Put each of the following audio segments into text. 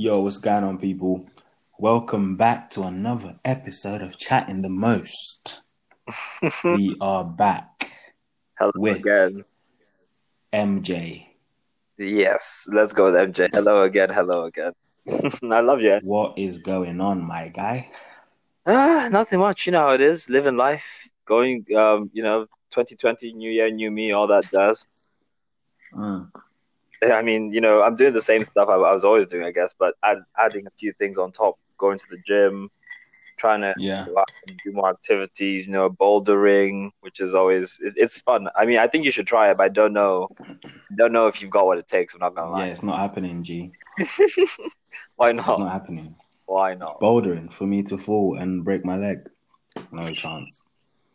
Yo, what's going on, people? Welcome back to another episode of Chatting the Most. we are back Hello with again. MJ. Yes, let's go with MJ. Hello again. Hello again. I love you. What is going on, my guy? Ah, nothing much. You know how it is. Living life, going. Um, you know, 2020, new year, new me, all that jazz. Mm. I mean, you know, I'm doing the same stuff I, I was always doing, I guess, but add, adding a few things on top. Going to the gym, trying to Yeah. go out and do more activities. You know, bouldering, which is always it, it's fun. I mean, I think you should try it, but I don't know, don't know if you've got what it takes. I'm not gonna lie. Yeah, it's not happening, G. Why not? It's not? not happening. Why not? Bouldering for me to fall and break my leg. No chance.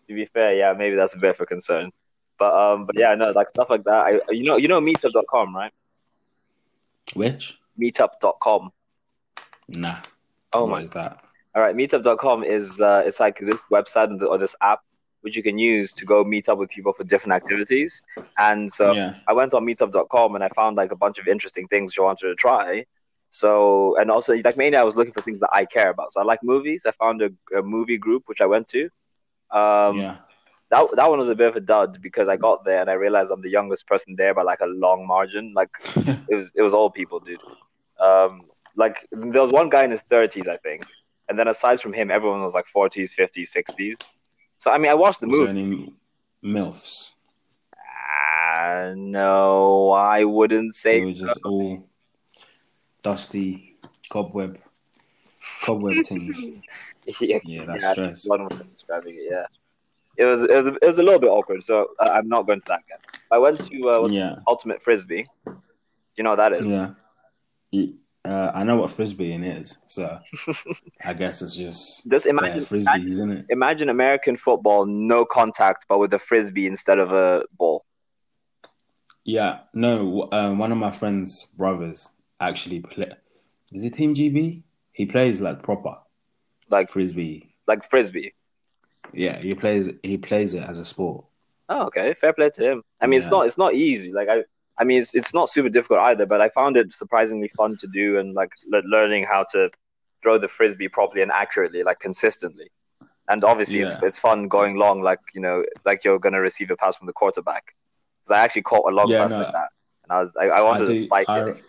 to be fair, yeah, maybe that's a bit of a concern. But um, but yeah, no, like stuff like that. I you know you know meetup.com, right? Which? Meetup.com. Nah. Oh What my. is that? All right, meetup.com is uh, it's like this website or this app which you can use to go meet up with people for different activities. And so yeah. I went on meetup.com and I found like a bunch of interesting things I wanted to try. So and also like mainly I was looking for things that I care about. So I like movies. I found a, a movie group which I went to. Um, yeah. That that one was a bit of a dud because I got there and I realized I'm the youngest person there by like a long margin. Like it was it was all people, dude. Um, like there was one guy in his thirties, I think, and then aside from him, everyone was like forties, fifties, sixties. So I mean, I watched the Was there movie. any MILFs? Uh, no, I wouldn't They say. were just all dusty cobweb cobweb things. yeah, Yeah, that's yeah, stress. one was describing it. Yeah, it was it was it was a little bit awkward. So uh, I'm not going to that again. I went to uh, Yeah, Ultimate Frisbee. Do you know what that is? yeah. Ye- Uh, I know what frisbeeing is, so I guess it's just Just imagine, imagine frisbees, isn't it? imagine American football, no contact, but with a frisbee instead of a ball. Yeah, no. Um, one of my friend's brothers actually play. Is it Team GB? He plays like proper Like frisbee. like frisbee. Yeah, he plays. He plays it as a sport. Oh, okay. Fair play to him. I mean, it's not it's not easy. Like I I mean, it's it's not super difficult either. But I found it surprisingly fun to do, and like le- learning how to throw the frisbee properly and accurately, like consistently. And obviously, Yeah. it's it's fun going long, like you know, like you're gonna receive a pass from the quarterback. Because I actually caught a long Yeah, pass no, like that, and I was I, I wanted I to spike I, it.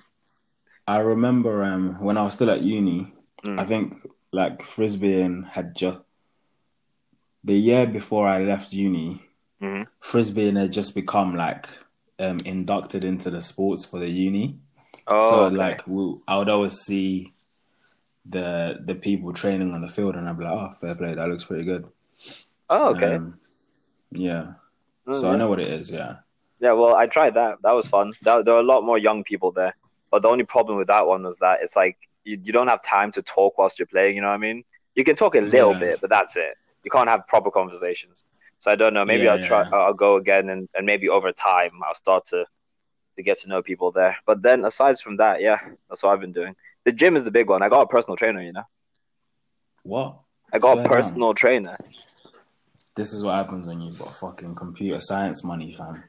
I remember um, when I was still at uni. Mm. I think like frisbeeing had just the year before I left uni. Mhm. Frisbeeing had just become like um, inducted into the sports for the uni. Oh, so okay. like we, I would always see the the people training on the field, and I'd be like, "Oh, fair play, that looks pretty good." oh, okay. Um, yeah. Mm, So. I know what it is. Yeah. Yeah, well, I tried that. That was fun. That, there were a lot more young people there. But the only problem with that one was that it's like you, you don't have time to talk whilst you're playing. You know what I mean? You can talk a little Yeah. bit, but that's it. You can't have proper conversations. So I don't know. Maybe Yeah, I'll try. yeah. I'll go again, and, and maybe over time I'll start to to get to know people there. But then aside from that, yeah, that's what I've been doing. The gym is the big one. I got a personal trainer. You know, What? I got a down. personal trainer. This is what happens when you've got fucking computer science money, fam.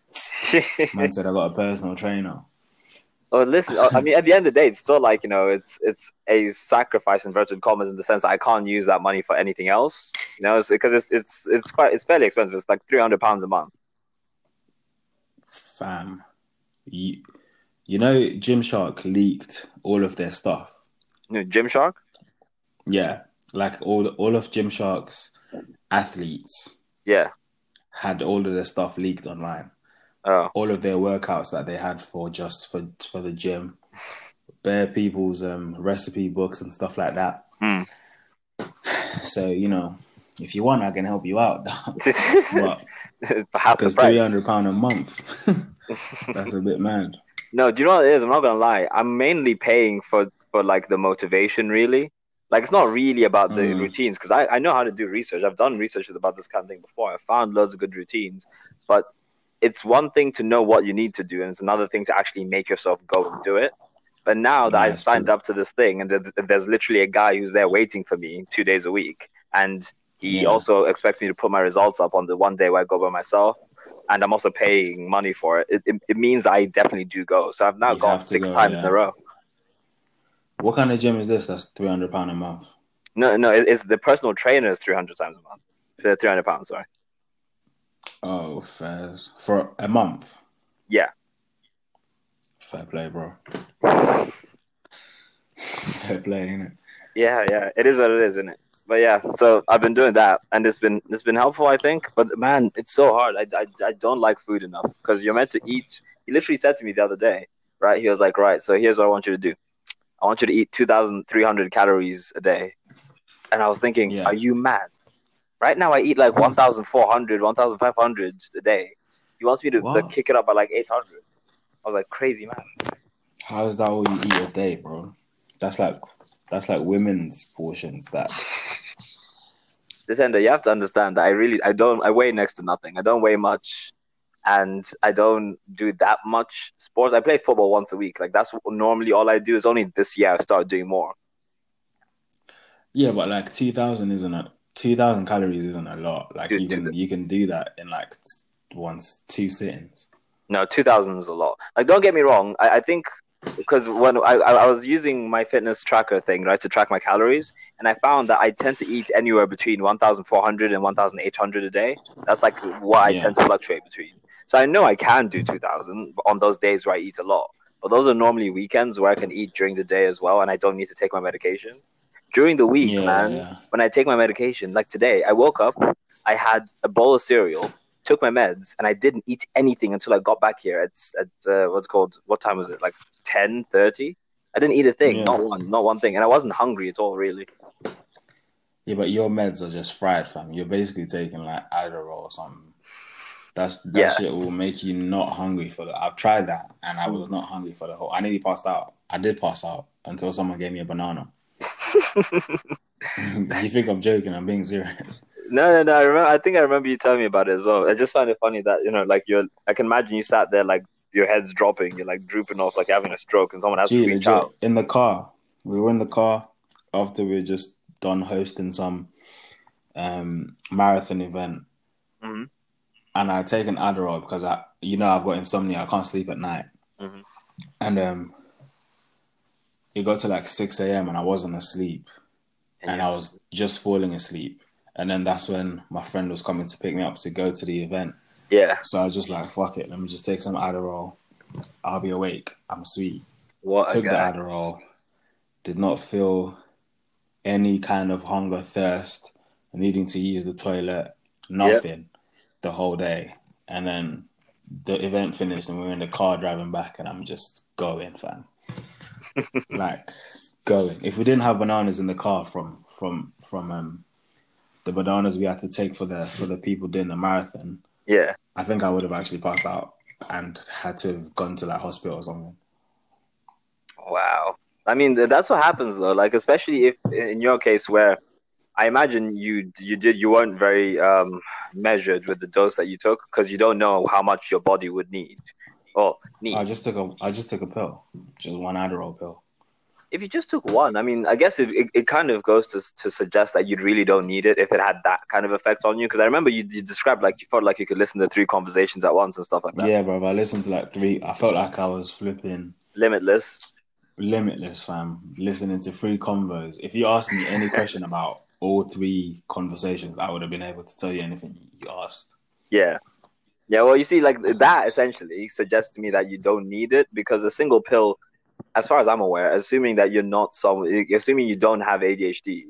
Man said I got a personal trainer. Oh, listen. I mean, at the end of the day, it's still like you know, it's it's a sacrifice in inverted commas in the sense that I can't use that money for anything else. You know, it's because it's it's it's quite it's fairly expensive. It's like three hundred pounds a month. Fam, you, you know, Gymshark leaked all of their stuff. You know, Gymshark. Yeah, like all all of Gymshark's athletes Yeah. had all of their stuff leaked online. Oh. All of their workouts that they had for just for for the gym, bare people's um, recipe books and stuff like that. Hmm. So you know, if you want, I can help you out. but for half the because three hundred pound a month, that's a bit mad. No, do you know what it is? I'm not gonna lie. I'm mainly paying for for like the motivation, really. Like it's not really about the Mm. routines because I, I know how to do research. I've done research about this kind of thing before. I found loads of good routines, but it's one thing to know what you need to do, and it's another thing to actually make yourself go and do it. But now that Yeah, I've signed true. up to this thing, and there- there's literally a guy who's there waiting for me two days a week, and he Yeah. also expects me to put my results up on the one day where I go by myself, and I'm also paying money for it. It, it, it means I definitely do go. So I've now You gone six go, times in a row. What kind of gym is this? That's three hundred pound a month. No, no, it- it's the personal trainer is three hundred times a month. Uh, three hundred pounds, sorry. Oh, fairs for a month. Yeah. Fair play, bro. Fair play, innit? Yeah, yeah, it is what it is, isn't it? But yeah, so I've been doing that, and it's been it's been helpful, I think. But man, it's so hard. I I, I don't like food enough because you're meant to eat. He literally said to me the other day, right? He was like, right, so here's what I want you to do. I want you to eat two thousand three hundred calories a day, and I was thinking, Yeah. are you mad? Right now, I eat like 1,400, 1,500 a day. He wants me to Wow. like, kick it up by like 800. I was like, crazy man. How is that all you eat a day, bro? That's like that's like women's portions. That this ender, you have to understand that I really I don't I weigh next to nothing. I don't weigh much and I don't do that much sports. I play football once a week. Like that's normally all I do is only this year I've started doing more. yeah, but like two thousand isn't a two thousand calories isn't a lot. Like Dude, you can you can do that in like once two sittings. No, two thousand is a lot. Like don't get me wrong, I, I think because when I, I I was using my fitness tracker thing, right, to track my calories, and I found that I tend to eat anywhere between 1,400 and 1,800 a day. That's like what I Yeah. tend to fluctuate between. So I know I can do 2,000 on those days where I eat a lot. But those are normally weekends where I can eat during the day as well, and I don't need to take my medication. During the week, Yeah, man, yeah. when I take my medication, like today, I woke up, I had a bowl of cereal, took my meds, and I didn't eat anything until I got back here at at uh, what's called what time was it? Like ten thirty. I didn't eat a thing, Yeah. not one, not one thing, and I wasn't hungry at all, really. Yeah, but your meds are just fried, fam. You're basically taking like Adderall or something. That's that Yeah. shit will make you not hungry for the. I've tried that and I was not hungry for the whole. I nearly passed out. I did pass out until someone gave me a banana. you think I'm joking? I'm being serious. No, no, no. I remember. I think I remember you telling me about it as well. I just find it funny that you know, like you're. I can imagine you sat there like your head's dropping, you're like drooping off, like having a stroke, and someone has Gee, to reach legit, out. in the car. We were in the car after we just done hosting some um, marathon event, Mhm. and I taken Adderall because I, you know, I've got insomnia. I can't sleep at night, Mhm. and um, it got to like six a.m. and I wasn't asleep, and I was just falling asleep. And then that's when my friend was coming to pick me up to go to the event. Yeah. So I was just like, fuck it, let me just take some Adderall. I'll be awake. I'm sweet What took the. Adderall, did not feel any kind of hunger, thirst, needing to use the toilet, nothing the whole day. And then the event finished and we were in the car driving back and I'm just going, fam. Like going. If we didn't have bananas in the car from from from um the bananas we had to take for the for the people doing the marathon, Yeah. I think I would have actually passed out and had to have gone to that hospital or something. Wow. I mean, that's what happens though. Like, especially if in your case, where I imagine you you did you weren't very um, measured with the dose that you took because you don't know how much your body would need. Oh, or need. I just took a I just took a pill, just one Adderall pill. if you just took one, I mean, I guess it, it, it kind of goes to to suggest that you really don't need it if it had that kind of effect on you. Because I remember you, you described like you felt like you could listen to three conversations at once and stuff like that. Yeah, bro. I listened to like three. I felt like I was flipping Limitless. limitless, fam. Listening to three convos. If you asked me any question about all three conversations, I would have been able to tell you anything you asked. Yeah. Yeah, well, you see, like that essentially suggests to me that you don't need it because a single pill, as far as I'm aware, assuming that you're not some, assuming you don't have ADHD,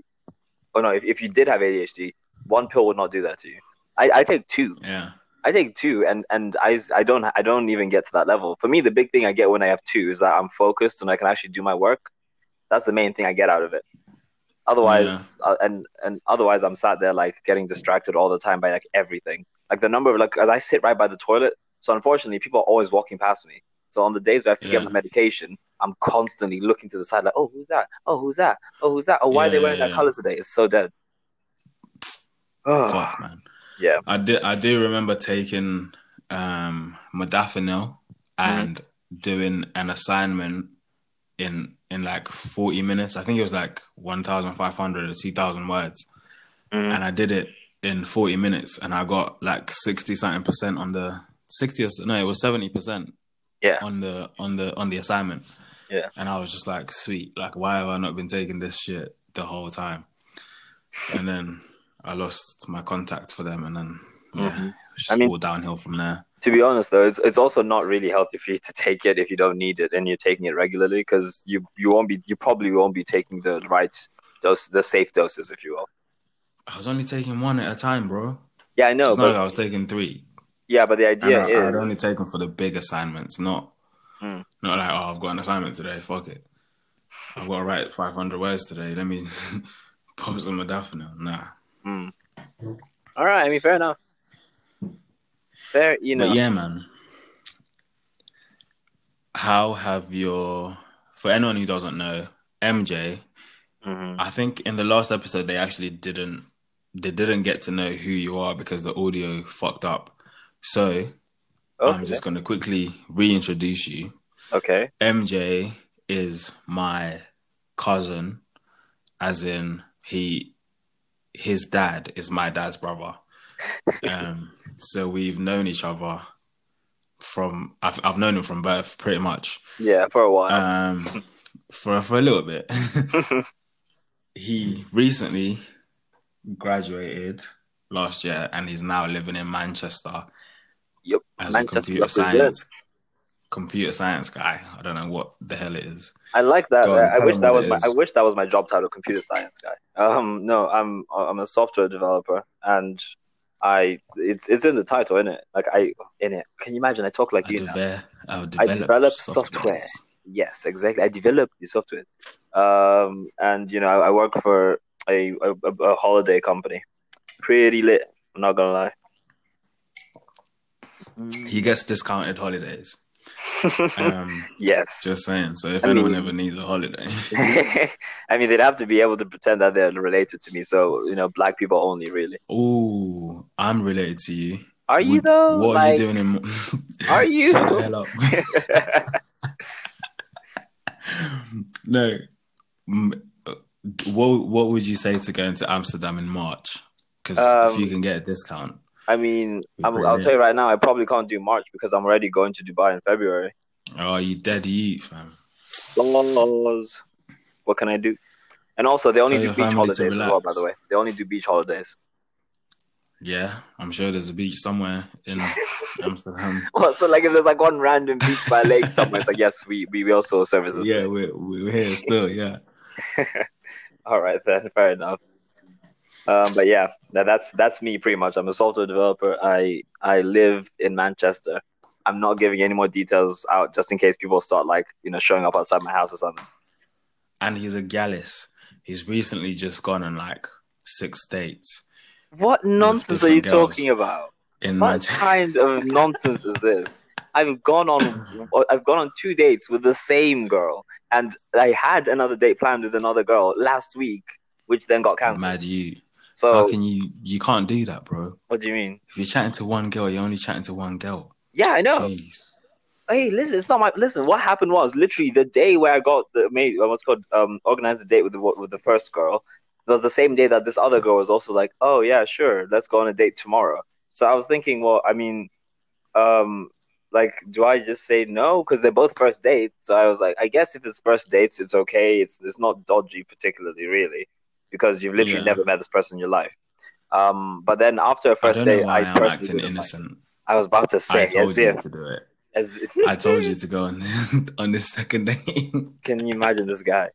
or no, if, if you did have ADHD, one pill would not do that to you. I, I take two. Yeah. I take two, and and I I don't I don't even get to that level. For me, the big thing I get when I have two is that I'm focused and I can actually do my work. That's the main thing I get out of it. Otherwise, uh, and and otherwise, I'm sat there like getting distracted all the time by like everything. Like the number of like as I sit right by the toilet. So unfortunately, people are always walking past me. So on the days where I forget Yeah. my medication, I'm constantly looking to the side like, oh, who's that? Oh, who's that? Oh, who's that? Oh, why are they Yeah, wearing that yeah. color today? It's so dead. Fuck, man. Yeah. I did. I do remember taking um, modafinil and doing an assignment in in like forty minutes. I think it was like one thousand five hundred or two thousand words, Mhm. and I did it in forty minutes, and I got like sixty something percent on the sixty. Or, no, it was seventy percent Yeah. on the on the on the assignment. Yeah. And I was just like, sweet, like why have I not been taking this shit the whole time? And then I lost my contact for them, and then yeah, Mhm. it's I mean- all downhill from there. To be honest, though, it's it's also not really healthy for you to take it if you don't need it and you're taking it regularly because you you won't be you probably won't be taking the right dose, the safe doses, if you will. I was only taking one at a time, bro. Yeah, I know, it's not but like I was taking three. yeah, but the idea I, is I'd only take them for the big assignments, not Hmm. not like oh I've got an assignment today. Fuck it, I've got to write 500 words today. Let me pop some modafinil. Nah, Hmm. All right, I mean, fair enough. Fair, you know. but yeah, man. How have your for anyone who doesn't know MJ? Mhm. I think in the last episode they actually didn't they didn't get to know who you are because the audio fucked up. So Okay. I'm just gonna quickly reintroduce you. okay. MJ is my cousin, as in he his dad is my dad's brother. Um, so we've known each other from I've I've known him from birth pretty much. Yeah, for a while. Um, for for a little bit. he recently graduated last year and he's now living in Manchester yep. as Manchester a computer science computer science guy. I don't know what the hell it is. I like that. On, I wish that was my. I wish that was my job title, computer science guy. Um, no, I'm I'm a software developer, and I it's it's in the title, isn't it? Like I in it. Can you imagine? I talk like I, you now. I, I develop develop software. Yes, exactly. I develop the software, um, and you know I, I work for a, a a holiday company. Pretty lit. I'm not gonna lie. He gets discounted holidays. Um, yes. just saying. So if I anyone mean- ever needs a holiday, I mean, they'd have to be able to pretend that they're related to me. So you know, black people only, really. oh, I'm related to you. Are you Would- though? What like, are you doing in? Are you? Shut the hell up. no. What What would you say to going to Amsterdam in March? Because if Um, you can get a discount, I mean, I'm, I'll tell you right now, I probably can't do March because I'm already going to Dubai in February. oh, you dead eat, fam. Laws. What can I do? And also, they only Tell do beach holidays as well. By the way, they only do beach holidays. Yeah, I'm sure there's a beach somewhere in Amsterdam. Well, so like if there's like one random beach by a lake somewhere, it's like yes, we we, also service this. Yeah, we're we're here still. Yeah. All right, then, fair enough. Um, but yeah, that, that's that's me pretty much. I'm a software developer. I I live in Manchester. I'm not giving any more details out just in case people start like you know showing up outside my house or something. and he's a gallus. He's recently just gone on like six dates What nonsense are you girls. talking about? In What Manchester. kind of nonsense is this? I've gone on I've gone on two dates with the same girl, and I had another date planned with another girl last week, which then got cancelled. Mad you. So How can you? You can't do that, bro. what do you mean? If you're chatting to one girl, you're only chatting to one girl. Yeah, I know. Jeez. Hey, listen, it's not my listen. What happened was literally the day where I got the made what's called um organized the date with the with the first girl. It was the same day that this other girl was also like, oh yeah, sure, let's go on a date tomorrow. So I was thinking, well, I mean, um, like, do I just say no because they're both first dates? So I was like, I guess if it's first dates, it's okay. It's it's not dodgy particularly, really, because you've literally Yeah. never met this person in your life. Um, but then after a first know date, I acting like- I was about to say, I told you if, to do it. as I told you to go on this on this second date. Can you imagine this guy?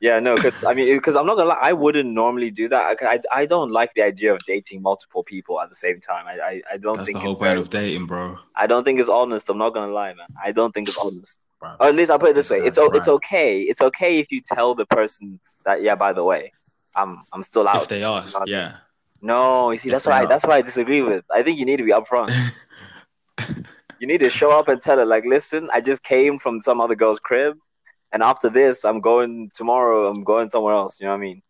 Yeah, no, because I mean, because I'm not gonna lie, I wouldn't normally do that. I, I, I don't like the idea of dating multiple people at the same time. I, I, I don't That's think the whole point very- of dating, bro. I don't think it's honest. I'm not gonna lie, man. I don't think it's honest. Bruv. Or at least I'll put it this way: it's o- it's okay. It's okay if you tell the person that. Yeah, by the way, I'm I'm still out. If they ask, yeah. no, you see, if that's why I, that's what I disagree with. I think you need to be upfront. you need to show up and tell her, like, listen, I just came from some other girl's crib, and after this, I'm going tomorrow. I'm going somewhere else. You know what I mean?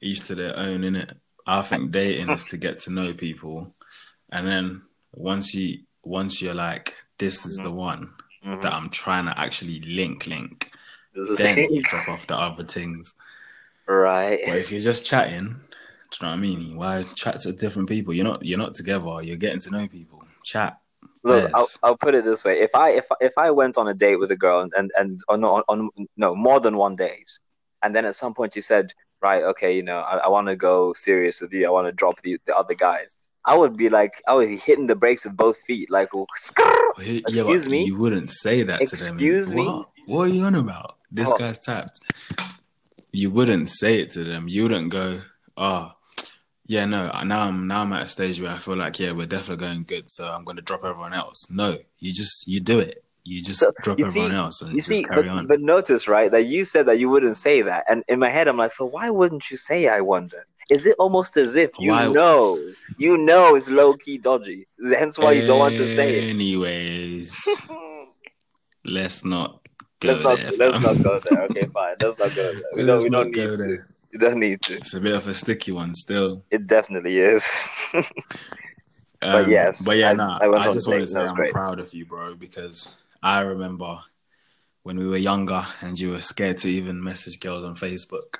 Each to their own, innit? I think dating is to get to know people, and then once you once you're like, this is the one Mhm. that I'm trying to actually link, link. Then you drop off the other things. right. But if you're just chatting, do you know what I mean? Why chat to different people? You're not you're not together. You're getting to know people. Chat, Look, I'll, I'll put it this way: if I if if I went on a date with a girl and and, and oh, on, on, on no more than one date, and then at some point you said, right, okay, you know, I, I want to go serious with you. I want to drop the, the other guys. I would be like, I would be hitting the brakes with both feet, like, oh, excuse yeah, me. You wouldn't say that excuse to them. Excuse me. What? what? are you on about? This oh. guy's tapped. You wouldn't say it to them. You wouldn't go, oh, yeah, no. Now I'm now I'm at a stage where I feel like, yeah, we're definitely going good, so I'm going to drop everyone else. No, you just you do it. You just so, drop you everyone see, else and you just see, carry but, on. But notice, right, that you said that you wouldn't say that, and in my head, I'm like, so why wouldn't you say? I wonder. Is it almost as if you why? know, you know, it's low key dodgy? Hence why you don't want to say it. Anyways, let's not go let's there. Not, let's not go there. Okay, fine. Let's not go there. We don't. We don't need there. to. You don't need to. It's a bit of a sticky one still. It definitely is. um, but yes. But yeah, I, nah, I, I just wanted to say I'm great. proud of you, bro, because I remember when we were younger and you were scared to even message girls on Facebook.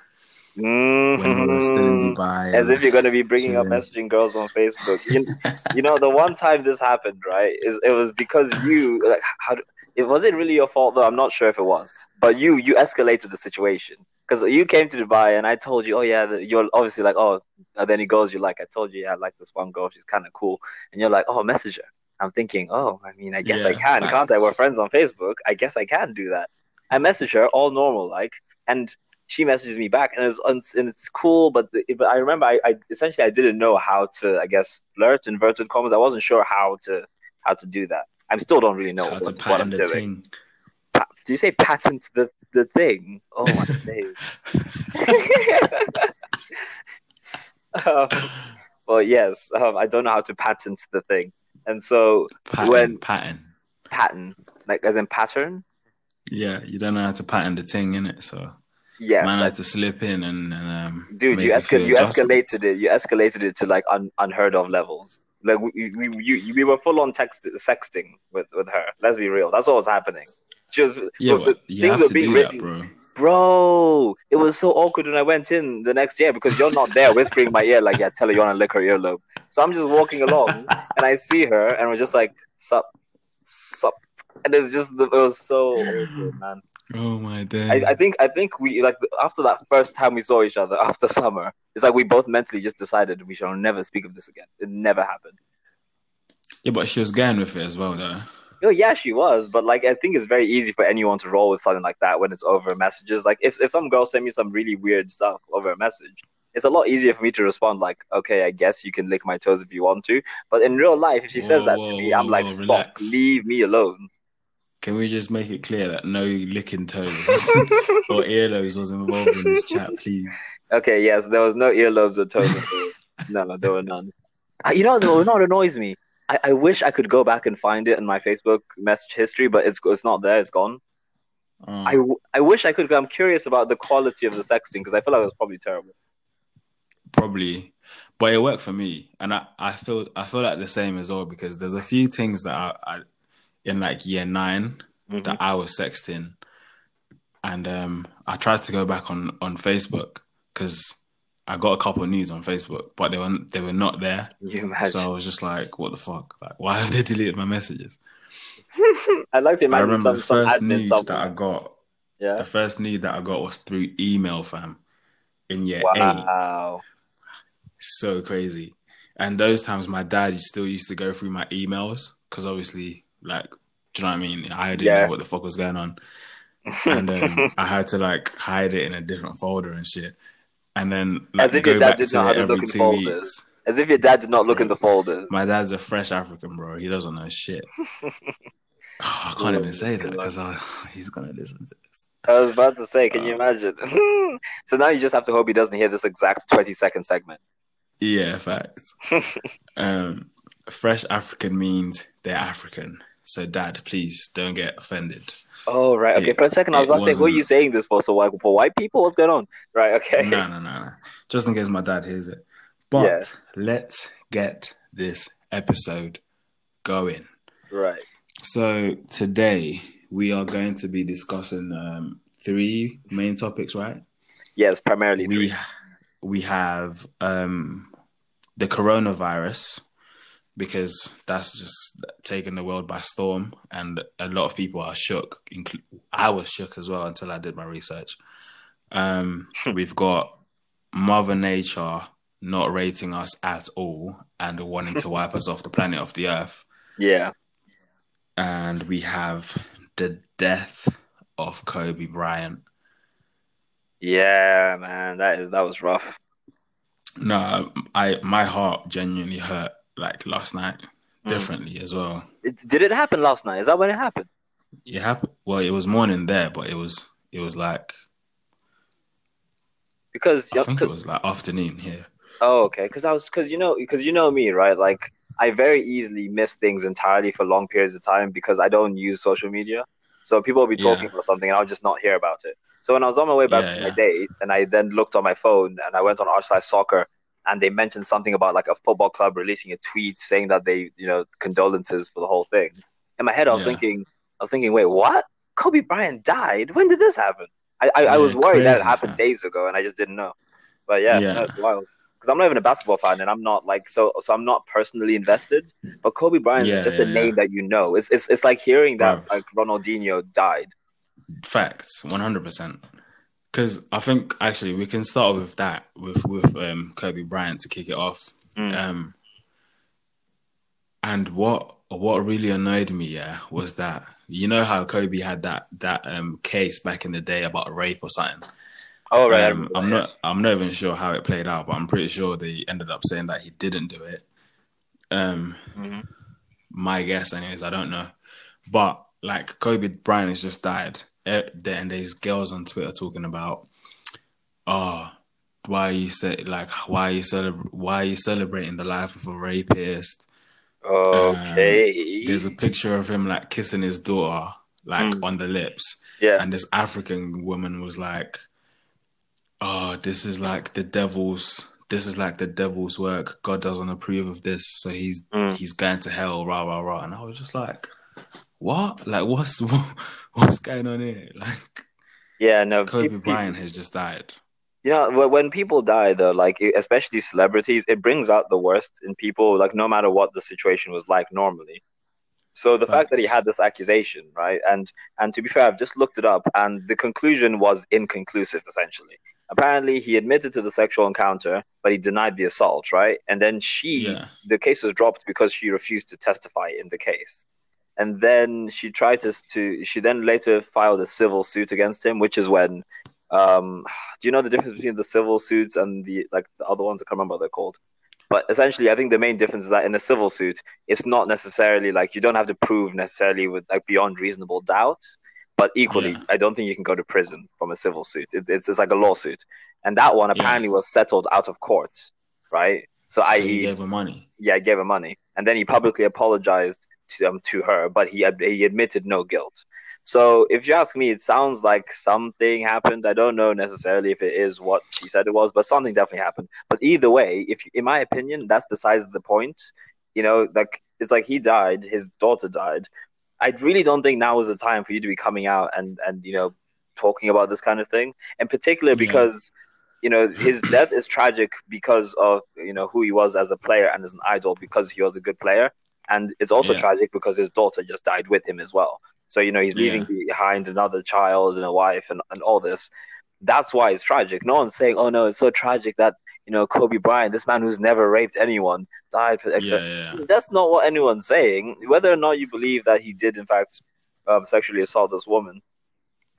Mm-hmm. When we were still in Dubai. As if you're going to be bringing up messaging girls on Facebook. You, you, know, the one time this happened, right, is it was because you, like, how, it wasn't really your fault, though. I'm not sure if it was. But you, you escalated the situation because you came to Dubai and I told you, oh yeah, you're obviously like, oh, and then he goes, you like, I told you, yeah, I like this one girl, she's kind of cool, and you're like, oh, message her. I'm thinking, oh, I mean, I guess yeah, I can, facts. can't I? We're friends on Facebook. I guess I can do that. I message her all normal, like, and she messages me back, and it's and it's cool. But the, but I remember, I, I essentially I didn't know how to, I guess, flirt inverted commas. I wasn't sure how to how to do that. I still don't really know what, what I'm doing. Do you say patent the the thing? Oh my days. um, well, yes, um, I don't know how to patent the thing, and so pattern, when pattern, pattern, like as in pattern. Yeah, you don't know how to pattern the thing in it, so yeah, man I, had to slip in and, and um, dude, you, escal- you escalated it. You escalated it to like un- unheard of levels. Like we we, we, we were full on text sexting with, with her. Let's be real. That's what was happening. Was yeah, have to do written, that, bro. Bro, it was so awkward when I went in the next year because you're not there whispering in my ear like, yeah, tell her you want to lick her earlobe. So I'm just walking along and I see her and we're just like, sup, sup. And it's just, it was so awkward, man. Oh my day! I, I, think I think we like after that first time we saw each other after summer, it's like we both mentally just decided we shall never speak of this again. It never happened. Yeah, but she was going with it as well, though. Oh yeah, she was, but like I think it's very easy for anyone to roll with something like that when it's over messages. Like if if some girl send me some really weird stuff over a message, it's a lot easier for me to respond like, okay, I guess you can lick my toes if you want to. But in real life, if she says whoa, that to me, whoa, I'm like, stop, relax. leave me alone. Can we just make it clear that no licking toes or earlobes was involved in this chat, please? Okay, yes, there was no earlobes or toes. no, no, there were none. You know, you know what annoys me? I, I wish I could go back and find it in my Facebook message history, but it's it's not there. It's gone. Um, I, I wish I could. I'm curious about the quality of the sexting because I feel like it was probably terrible. Probably, but it worked for me, and I, I feel I feel like the same as well because there's a few things that I, I in like year 9 mm-hmm. that I was sexting, and um, I tried to go back on on Facebook because I got a couple of news on Facebook, but they were they were not there. So I was just like, "What the fuck? Like, why have they deleted my messages?" I like to imagine. I remember some, the first need somewhere. that I got. Yeah. The first need that I got was through email, fam. In year wow. eight. Wow. So crazy. And those times, my dad still used to go through my emails because obviously like, do you know what I mean? I didn't yeah. know what the fuck was going on, and um, I had to like hide it in a different folder and shit. And then like, as if your dad did not have look in folders. Weeks. As if your dad did not look in the folders. My dad's a fresh African, bro. He doesn't know shit. oh, I can't oh, even say that because he's gonna listen to this. I was about to say, can um, you imagine? so now you just have to hope he doesn't hear this exact twenty second segment. Yeah, facts. um, fresh African means they're African. So, Dad, please don't get offended. Oh right, okay. It, for a second, I was about to say, "Who are you saying this for?" So, why for white people? What's going on? Right, okay. No, no, no, no. Just in case my dad hears it. But yeah. let's get this episode going. Right. So today we are going to be discussing um, three main topics, right? Yes, primarily we, three. We have um, the coronavirus, because that's just taken the world by storm, and a lot of people are shook. I was shook as well until I did my research. Um, we've got Mother Nature not rating us at all and wanting to wipe us off the planet of the Earth. Yeah, and we have the death of Kobe Bryant. Yeah, man, that is that was rough. No, I my heart genuinely hurt like last night mm. differently as well. It, did it happen last night? Is that when it happened? It happened. Well, it was morning there, but it was it was like because I think it was like afternoon here. Oh, okay. Because I was because you know because you know me, right? Like I very easily miss things entirely for long periods of time because I don't use social media. So people will be talking yeah. about something and I'll just not hear about it. So when I was on my way back yeah, from yeah. my date and I then looked on my phone and I went on Arsenal Soccer and they mentioned something about like a football club releasing a tweet saying that they, you know, condolences for the whole thing. In my head, I was thinking, I was thinking, wait, what? Kobe Bryant died? When did this happen? I, I, I was worried that it happened man. days ago and I just didn't know. But yeah, yeah. that's wild because I'm not even a basketball fan and I'm not like so so I'm not personally invested. But Kobe Bryant yeah, is just yeah, a name that you know. It's it's it's like hearing that like Ronaldinho died. Facts, one hundred percent. Because I think actually we can start with that with with um, Kobe Bryant to kick it off. Mm. Um, and what what really annoyed me, yeah, was that you know how Kobe had that that um, case back in the day about rape or something. Oh right. Um, I'm not. I'm not even sure how it played out, but I'm pretty sure they ended up saying that he didn't do it. Um, mm-hmm. my guess, anyways. I don't know, but like Kobe Bryant has just died. Then there's girls on Twitter talking about, oh, why are you say like why are you celebra- why are you celebrating the life of a rapist? Okay. Um, there's a picture of him like kissing his daughter, like mm. on the lips. Yeah. And this African woman was like, oh, this is like the devil's this is like the devil's work. God doesn't approve of this, so he's mm. he's going to hell, rah rah rah. And I was just like, what? Like, what's what's going on here? Like, yeah, no, Kobe people, Bryant has just died. You know, when people die, though, like especially celebrities, it brings out the worst in people. Like, no matter what the situation was like normally. So the fact that he had this accusation, right, and and to be fair, I've just looked it up, and the conclusion was inconclusive, essentially apparently he admitted to the sexual encounter, but he denied the assault, right? And then she, yeah. the case was dropped because she refused to testify in the case. And then she tried to, to she then later filed a civil suit against him, which is when, um, do you know the difference between the civil suits and the like the other ones? I can't remember what they're called. But essentially, I think the main difference is that in a civil suit, it's not necessarily like you don't have to prove necessarily with like beyond reasonable doubt but equally, yeah. I don't think you can go to prison from a civil suit. It, it's it's like a lawsuit, and that one apparently yeah. was settled out of court, right? So, so I he gave him money. Yeah, I gave him money, and then he publicly apologized to um, to her, but he he admitted no guilt. So if you ask me, it sounds like something happened. I don't know necessarily if it is what she said it was, but something definitely happened. But either way, if in my opinion, that's besides the point. You know, like it's like he died, his daughter died, I really don't think now is the time for you to be coming out and and you know talking about this kind of thing, in particular because yeah. you know his death is tragic because of you know who he was as a player and as an idol because he was a good player, and it's also yeah. tragic because his daughter just died with him as well. So you know he's leaving yeah. behind another child and a wife and, and all this. That's why it's tragic. No one's saying, "Oh no, it's so tragic that you know, Kobe Bryant, this man who's never raped anyone, died for extra. Yeah. That's not what anyone's saying. Whether or not you believe that he did, in fact, um, sexually assault this woman,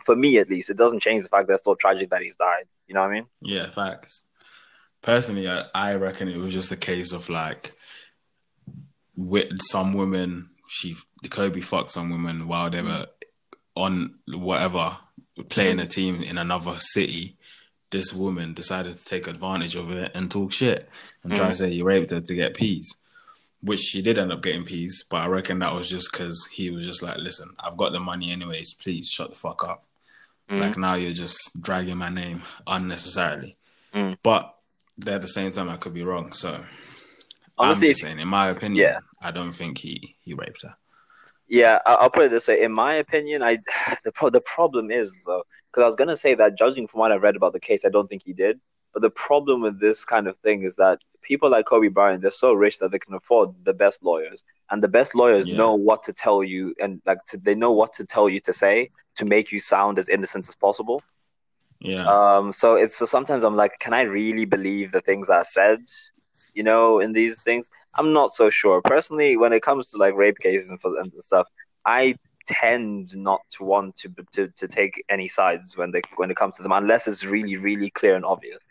for me at least, it doesn't change the fact that it's still tragic that he's died. You know what I mean? Yeah, facts. Personally, I, I reckon it was just a case of like, with some women, she Kobe fucked some women while they were on whatever playing a team in another city this woman decided to take advantage of it and talk shit and mm. try to mm. say he raped her to get peas, which she did end up getting peas. But I reckon that was just because he was just like, listen, I've got the money anyways. Please shut the fuck up. Mm. Like now you're just dragging my name unnecessarily. Mm. But at the same time, I could be wrong. So Honestly, saying, in my opinion, yeah. I don't think he he raped her. Yeah, I'll put it this way. In my opinion, I the pro- the problem is though, because I was gonna say that judging from what I read about the case, I don't think he did. But the problem with this kind of thing is that people like Kobe Bryant, they're so rich that they can afford the best lawyers, and the best lawyers Yeah. know what to tell you, and like to, they know what to tell you to say to make you sound as innocent as possible. Yeah. Um, so it's so sometimes I'm like, can I really believe the things that are said? You know, in these things, I'm not so sure. Personally, when it comes to like rape cases and, and stuff, I tend not to want to, to to take any sides when they when it comes to them, unless it's really really clear and obvious.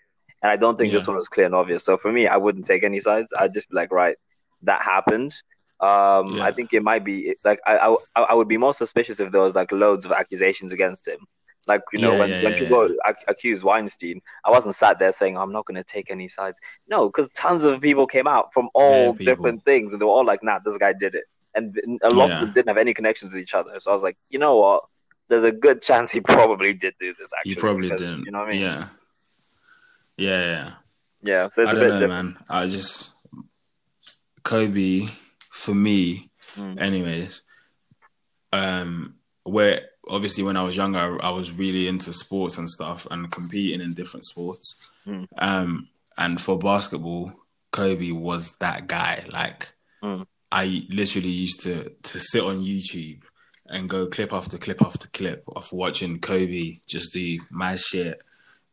And I don't think this one was clear and obvious. So for me, I wouldn't take any sides. I'd just be like, right, that happened. Um, Yeah. I think it might be like I, I I would be more suspicious if there was like loads of accusations against him. Like you know Yeah, when, yeah, when yeah, people ac- accuse Weinstein, I wasn't sat there saying I'm not going to take any sides. No, because tons of people came out from all different things, and they were all like, "Nah, this guy did it," and a lot of them didn't have any connections with each other. So I was like, you know what? There's a good chance he probably did do this. Actually, he probably because, didn't. You know what I mean? Yeah. Yeah, yeah. Yeah. So it's I a don't bit know, different. man. I just Kobe for me, Mm. anyways. Um, where obviously when I was younger, I was really into sports and stuff and competing in different sports. Mm. Um, and for basketball, Kobe was that guy. Like, Mm. I literally used to to sit on YouTube and go clip after clip after clip of watching Kobe just do my shit,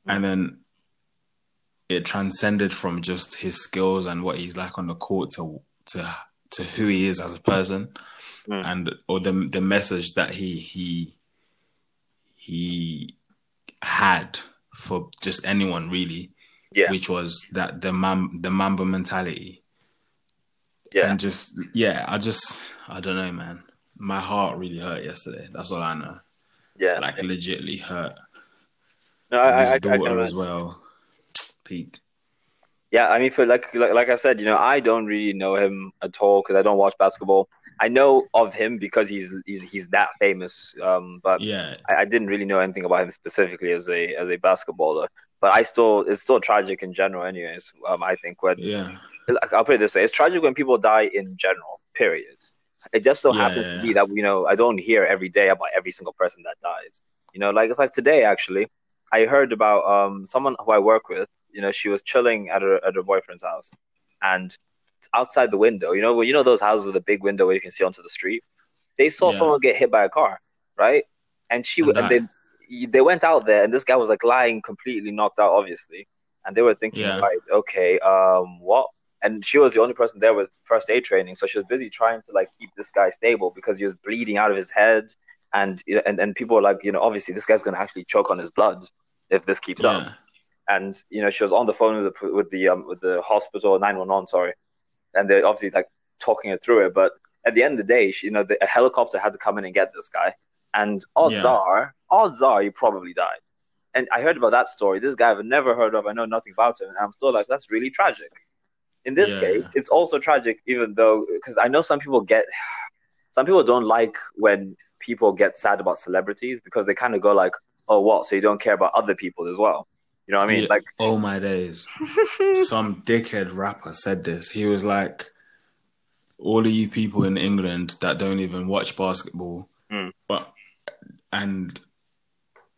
and then it transcended from just his skills and what he's like on the court to to to who he is as a person Mm. and or the the message that he he he had for just anyone really Yeah. which was that the mam the mamba mentality Yeah. and just yeah i just i don't know man my heart really hurt yesterday that's all i know yeah. like legitly hurt no, I, I, his I, I as well Pete. Yeah, I mean, for like, like like I said, you know, I don't really know him at all because I don't watch basketball. I know of him because he's he's, he's that famous. Um, but yeah I, I didn't really know anything about him specifically as a as a basketballer. But I still, it's still tragic in general, anyways. Um, I think when yeah I'll put it this way: it's tragic when people die in general. Period. It just so Yeah, happens yeah, to be that you know I don't hear every day about every single person that dies. You know, like it's like today actually, I heard about um someone who I work with. You know, she was chilling at her at her boyfriend's house, and outside the window, you know, well, you know those houses with a big window where you can see onto the street. They saw Yeah. someone get hit by a car, right? And she And and they they went out there, and this guy was like lying completely knocked out, obviously. And they were thinking, Yeah. right, okay, um, what? And she was the only person there with first aid training, so she was busy trying to like keep this guy stable because he was bleeding out of his head, and you know, and and people were like, you know, obviously this guy's gonna actually choke on his blood if this keeps up and you know she was on the phone with the with the um, with the hospital 911 sorry and they're obviously like talking her through it but at the end of the day she, you know the, a helicopter had to come in and get this guy and odds Yeah. are odds are he probably died. And i heard about that story. This guy i've never heard of i know nothing about him and i'm still like that's really tragic. In this Yeah. case it's also tragic even though because i know some people get some people don't like when people get sad about celebrities because they kind of go like oh what? So you don't care about other people as well you know what i mean Yeah. like oh my days some dickhead rapper said this. He was like, "All of you people in England that don't even watch basketball, Mm. but and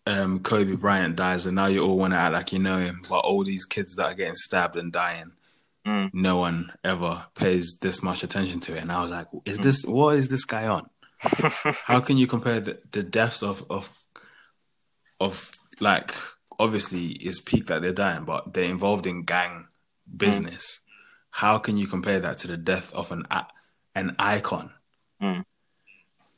um, Kobe Bryant dies, and now you all want to act like you know him, but all these kids that are getting stabbed and dying, Mm. no one ever pays this much attention to it." And I was like, "Is Mm. this what is this guy on? How can you compare the, the deaths of of of like obviously it's peak that they're dying, but they're involved in gang business. How can you compare that to the death of an an icon? Mm.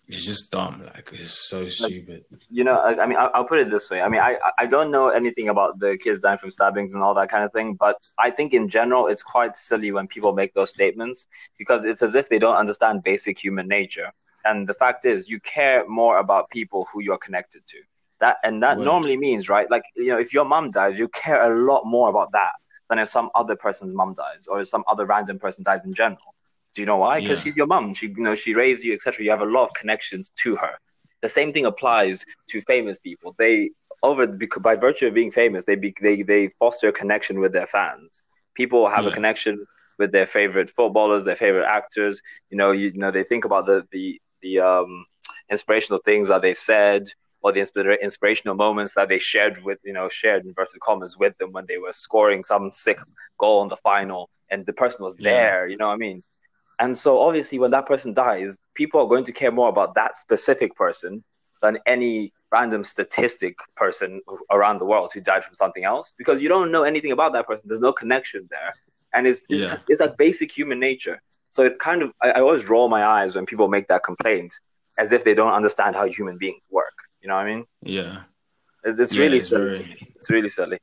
It's just dumb. Like it's so stupid. you know, I, I mean, I'll, I'll put it this way. I mean, I I don't know anything about the kids dying from stabbings and all that kind of thing, but I think in general it's quite silly when people make those statements because it's as if they don't understand basic human nature. And the fact is, you care more about people who you're connected to. That and that Word. normally means, right? Like you know, if your mom dies, you care a lot more about that than if some other person's mom dies or if some other random person dies in general. Do you know why? Because Yeah. she's your mom. She, you know, she raised you, etc. You have a lot of connections to her. The same thing applies to famous people. They over by virtue of being famous, they be, they they foster a connection with their fans. People have a connection with their favorite footballers, their favorite actors. You know, you, know they think about the the the um, inspirational things that they said, or the inspira- inspirational moments that they shared with you know shared in inverted commas with them when they were scoring some sick goal in the final and the person was Yeah. there. You know what I mean? And so obviously, when that person dies, people are going to care more about that specific person than any random statistic person around the world who died from something else because you don't know anything about that person. There's no connection there, and it's it's, it's like basic human nature. So it kind of I, I always roll my eyes when people make that complaint, as if they don't understand how human beings work. You know what I mean? Yeah, It's, it's Yeah, really it's silly. very- It's really silly.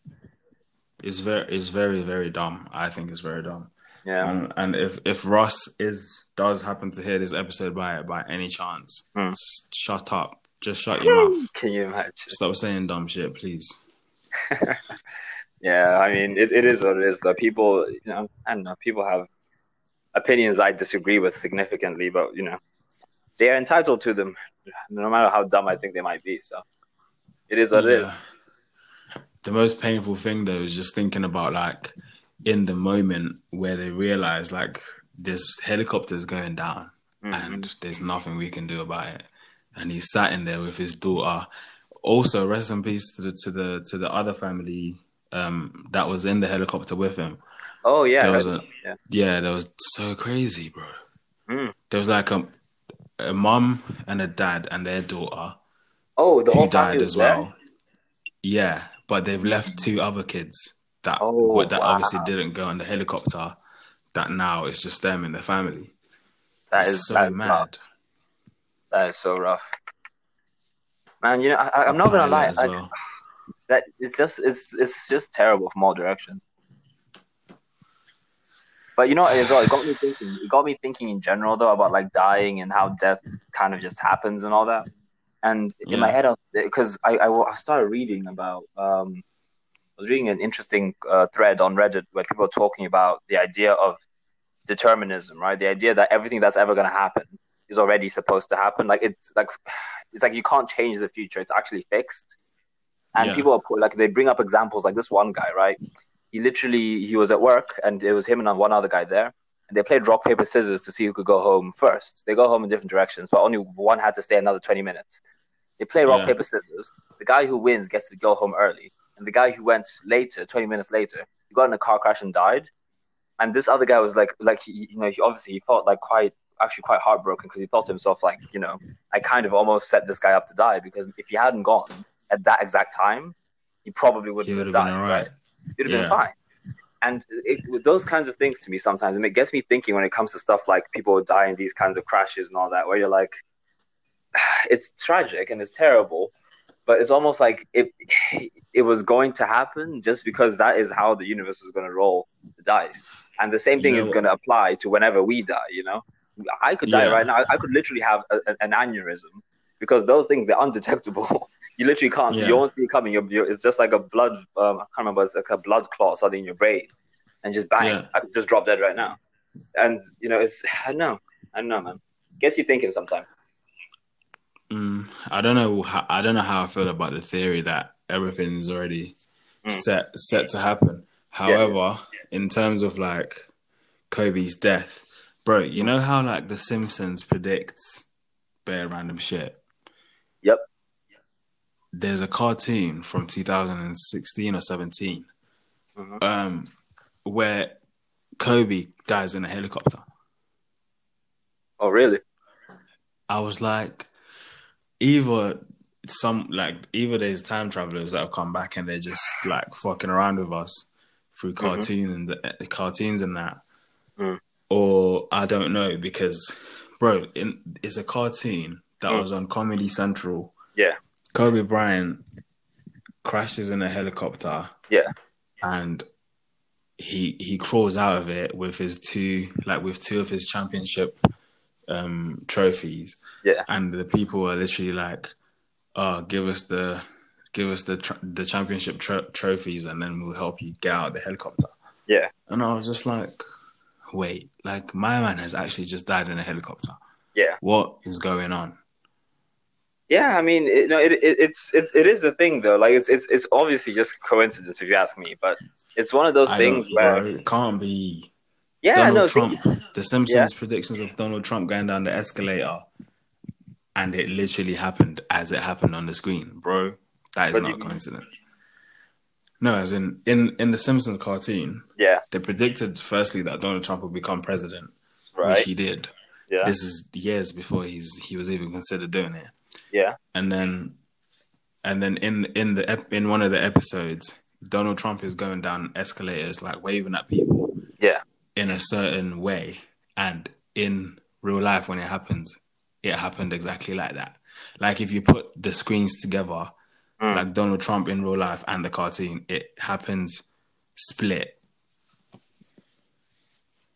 it's very, it's very, very dumb. I think it's very dumb. Yeah. And, and if if Ross is does happen to hear this episode by by any chance, Hmm. s- shut up. Just shut your mouth. Can you imagine? Stop saying dumb shit, please. Yeah, I mean, it, it is what it is. Though people, you know, I don't know. People have opinions I disagree with significantly, but you know, they are entitled to them, no matter how dumb I think they might be. So, it is what it is. The most painful thing though is just thinking about like in the moment where they realize like this helicopter is going down Mhm. and there's nothing we can do about it. And he's sat in there with his daughter. Also, rest in peace to the to the to the other family um, that was in the helicopter with him. Oh yeah, There right. was a yeah. yeah, that was so crazy, bro. Mm. There was like a a mum and a dad and their daughter Oh, the who whole died as there? well. Yeah, but they've left two other kids that Oh, that wow. obviously didn't go on the helicopter. That now it's just them and the family. That it's is so that mad. rough. That is so rough. Man, you know, I, I- I'm not gonna lie. well. that it's just it's it's just terrible from all directions. But you know as well, it got me thinking. It got me thinking in general though about like dying and how death kind of just happens and all that. And in my head, because I, I I started reading about um, I was reading an interesting uh, thread on Reddit where people are talking about the idea of determinism, right? The idea that everything that's ever going to happen is already supposed to happen. Like it's like it's like you can't change the future; it's actually fixed. And Yeah. people are like they bring up examples like this one guy, right? He literally he was at work and it was him and one other guy there, and they played rock paper scissors to see who could go home first. They go home in different directions, but only one had to stay another twenty minutes. They play rock Yeah. paper scissors. The guy who wins gets to go home early, and the guy who went later, twenty minutes later, he got in a car crash and died. And this other guy was like, like he, you know, he obviously he felt like quite actually quite heartbroken because he thought to himself like, you know, I kind of almost set this guy up to die because if he hadn't gone at that exact time, he probably wouldn't would have died. been right? It'd have Yeah. been fine. And it, with those kinds of things to me sometimes, and it gets me thinking when it comes to stuff like people die in these kinds of crashes and all that, where you're like, it's tragic and it's terrible, but it's almost like it it was going to happen just because that is how the universe is going to roll the dice, and the same You thing know is going to apply to whenever we die. You know, I could die Yeah. right now. I- could literally have a- an aneurysm because those things they're undetectable. you literally can't. Yeah. You won't see it coming. You're, you're, it's just like a blood. Um, I can't remember. It's like a blood clot, something in your brain, and just bang. Yeah. I could just drop dead right now. And you know, it's I know, I know, man. Guess you thinking sometimes. Mm, I don't know. How, I don't know how I feel about the theory that everything is already Mm. set set to happen. However, in terms of like Kobe's death, bro, you know how like The Simpsons predicts bare random shit. Yep. There's a cartoon from 2016 or 17, Mhm. um, where Kobe dies in a helicopter. Oh, really? I was like, either some like either there's time travelers that have come back and they're just like fucking around with us through cartoon and the, cartoons and that, Mm. or I don't know because, bro, in, it's a cartoon that Mm. was on Comedy Central. Yeah. Kobe Bryant crashes in a helicopter. Yeah. and he he crawls out of it with his two like with two of his championship um trophies Yeah. and the people are literally like oh give us the give us the tr- the championship tro- trophies and then we'll help you get out of the helicopter Yeah. and i was just like wait like my man has actually just died in a helicopter Yeah. what is going on Yeah, I mean, it, no, it, it, it's it's it is the thing though. Like it's it's it's obviously just coincidence if you ask me, but it's one of those I things where bro, it can't be yeah, Donald no, Trump think- the Simpsons predictions of Donald Trump going down the escalator and it literally happened as it happened on the screen, bro. That is What not a mean? coincidence. No, as in in in the Simpsons cartoon, Yeah, they predicted firstly that Donald Trump would become president, right. which he did. yeah, This is years before he's he was even considered doing it. Yeah, And then and then in in the ep- in one of the episodes, Donald Trump is going down escalators like waving at people yeah, in a certain way, and in real life when it happens, it happened exactly like that. Like if you put the screens together, Mm. like Donald Trump in real life and the cartoon, it happens split.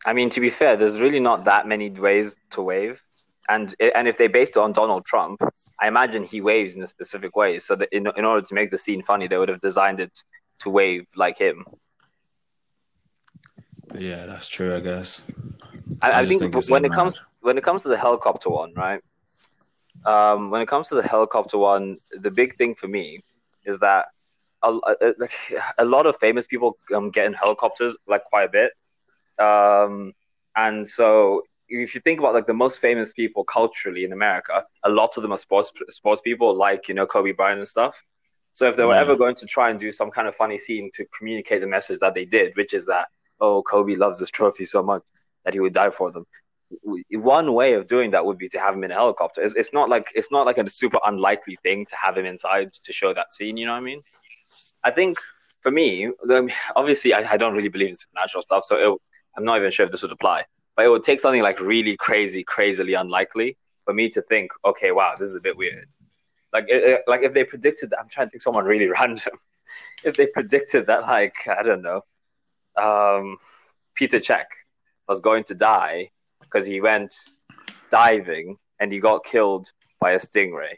I mean, to be fair, there's really not that many ways to wave, and and if they based it on Donald Trump, I imagine he waves in a specific way. So that in in order to make the scene funny, they would have designed it to wave like him. Yeah, that's true. I guess. I, I I, think, think when it comes when it comes to the helicopter one, right? Um, when it comes to the helicopter one, the big thing for me is that a, a, a lot of famous people um, get in helicopters like quite a bit, um, and so if you think about like the most famous people culturally in America, a lot of them are sports sports people, like you know Kobe Bryant and stuff. So if they were Yeah. ever going to try and do some kind of funny scene to communicate the message that they did, which is that oh Kobe loves this trophy so much that he would die for them. One way of doing that would be to have him in a helicopter. It's, it's not like it's not like a super unlikely thing to have him inside to show that scene. You know what I mean? I think for me, obviously, I, I don't really believe in supernatural stuff, so it, I'm not even sure if this would apply. But it would take something like really crazy, crazily unlikely for me to think, okay, wow, this is a bit weird. Like, it, like if they predicted that, I'm trying to think someone really random. if they predicted that, like, I don't know, um, Peter Cech was going to die because he went diving and he got killed by a stingray.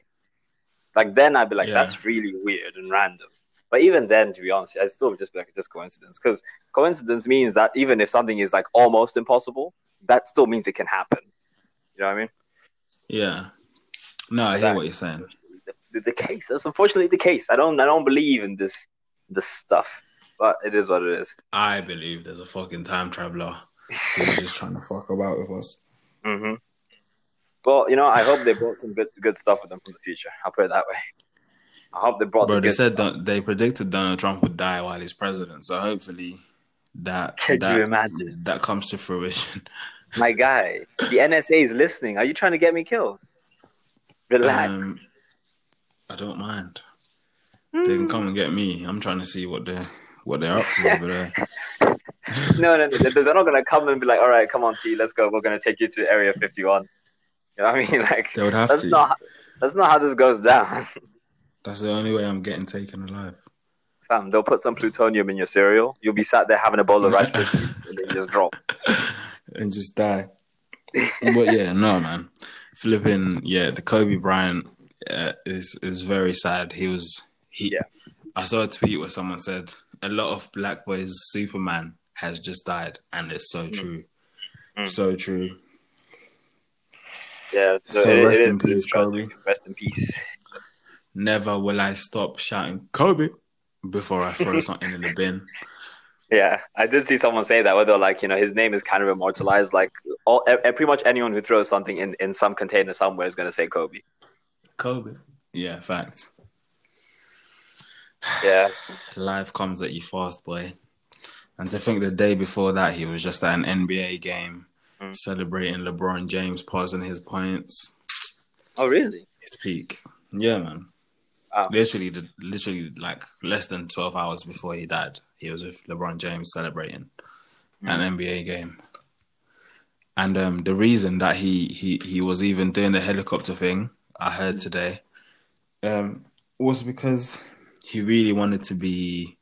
Like then I'd be like, Yeah. that's really weird and random. But even then, to be honest, I still would still just be like, it's just coincidence. Because coincidence means that even if something is like almost impossible, that still means it can happen. You know what I mean? Yeah. No, I hear what you're saying. The, the case. That's unfortunately the case. I don't. I don't believe in this this stuff. But it is what it is. I believe there's a fucking time traveler who's just trying to fuck about with us. hmm Well, you know, I hope they brought some good good stuff with them from the future. I'll put it that way. I hope they brought. Bro, the they said. Don- they predicted Donald Trump would die while he's president. So hopefully that that, that comes to fruition. My guy, the NSA is listening. Are you trying to get me killed? Relax. Um, I don't mind. They can come and get me. I'm trying to see what they're what they're up to over there. no, no, no, they- they're not gonna come and be like, "All right, come on, T, let's go. We're gonna take you to Area 51." You know what I mean? Like, They would have that's to. not that's not how this goes down. That's the only way I'm getting taken alive. Fam, they'll put some plutonium in your cereal. You'll be sat there having a bowl of Rice Krispies, and then you just drop. And just die. but yeah, no, man. Flipping, yeah, the Kobe Bryant uh, is is very sad. He was he. Yeah. I saw a tweet where someone said a lot of black boys' Superman has just died, and it's so true, Mm. so true. Yeah. So it rest in peace. Kobe. Rest in peace. Never will I stop shouting Kobe before I throw something in the bin. Yeah, I did see someone say that Whether like, you know, his name is kind of immortalized. Like, all pretty much anyone who throws something in, in some container somewhere is going to say Kobe. Kobe. Yeah, facts. Yeah, Life comes at you fast, boy. And to think the day before that he was just at an NBA game Mm. celebrating LeBron James pausing his points. Oh, really? His peak. Yeah, man. Wow. Literally, the- literally, like less than twelve hours before he died, he was with LeBron James celebrating an NBA game. And um, the reason that he he he was even doing the helicopter thing, I heard today, um, was because he really wanted to be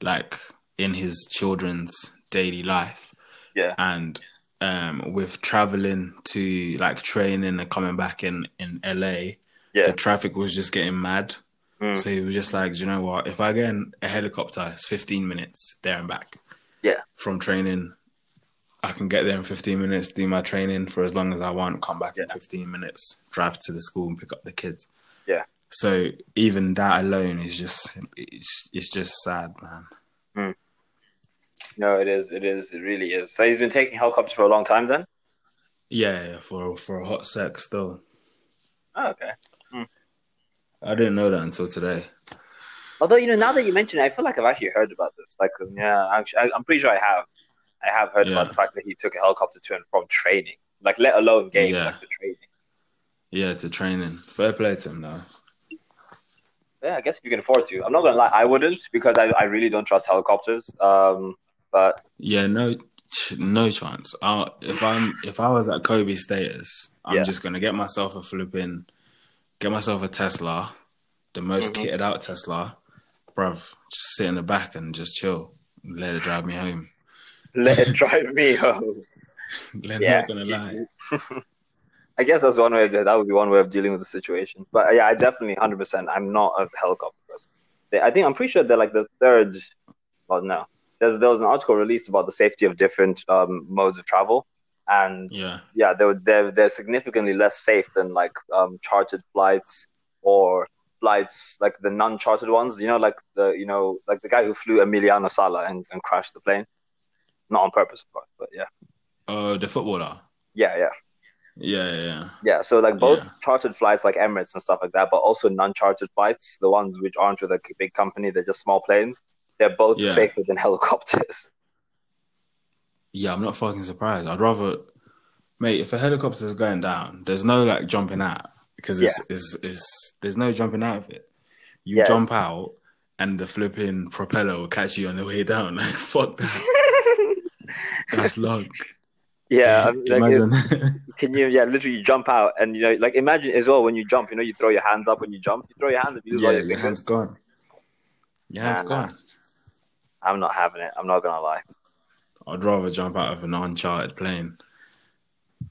like in his children's daily life Yeah. and um with traveling to like training and coming back in in LA Yeah. the traffic was just getting mad Mm. so he was just like you know what if I get in a helicopter it's 15 minutes there and back Yeah. from training I can get there in 15 minutes do my training for as long as I want come back in 15 minutes drive to the school and pick up the kids Yeah. so even that alone is just it's, it's just sad man No, it is. It is. It really is. So he's been taking helicopters for a long time then? yeah, yeah for for a hot sec still Oh, okay. I didn't know that until today. Although you know, now that you mention it, I feel like I've actually heard about this. Like, yeah, actually, I'm pretty sure I have. I have heard Yeah. about the fact that he took a helicopter to and from training, like let alone games, Yeah. like to training. Yeah, to training. Fair play to him though. Yeah, I guess if you can afford to. I'm not gonna lie, I wouldn't because I, I really don't trust helicopters. Um, but Yeah, no, no chance. i if I'm if I was at Kobe status, I'm Yeah. just gonna get myself a flipping, get myself a Tesla, the most Mhm. kitted out Tesla, bruv. Just sit in the back and just chill. Let it drive me home. let it drive me home. Let Yeah. not gonna lie. I guess that's one way. Of, that would be one way of dealing with the situation. But yeah, I definitely hundred percent. I'm not a helicopter person. They, I think I'm pretty sure they're like the third. Well, no, there's there was an article released about the safety of different um, modes of travel, and Yeah, yeah, they were they're, they're significantly less safe than like um, chartered flights or flights like the non-chartered ones. You know, like the you know like the guy who flew Emiliano Sala and, and crashed the plane, not on purpose, of course, but yeah, uh, the footballer. yeah, yeah. Yeah, yeah, yeah. Yeah, so like both Yeah. chartered flights like Emirates and stuff like that, but also non-chartered flights, the ones which aren't with a big company, they're just small planes. They're both Yeah. safer than helicopters. Yeah, I'm not fucking surprised. I'd rather, mate, if a helicopter's going down, there's no like jumping out because it's, it's, it's there's no jumping out of it. You Yeah. jump out and the flipping propeller will catch you on the way down. Like, fuck that. That's long. yeah, I mean, like, Imagine. can you? Yeah, literally you jump out and you know, like imagine as well when you jump, you know, you throw your hands up when you jump. You throw your hands up, you yeah, your your fingers. gone. Your hand's Nah, nah. gone. I'm not having it. I'm not gonna lie. I'd rather jump out of an uncharted plane.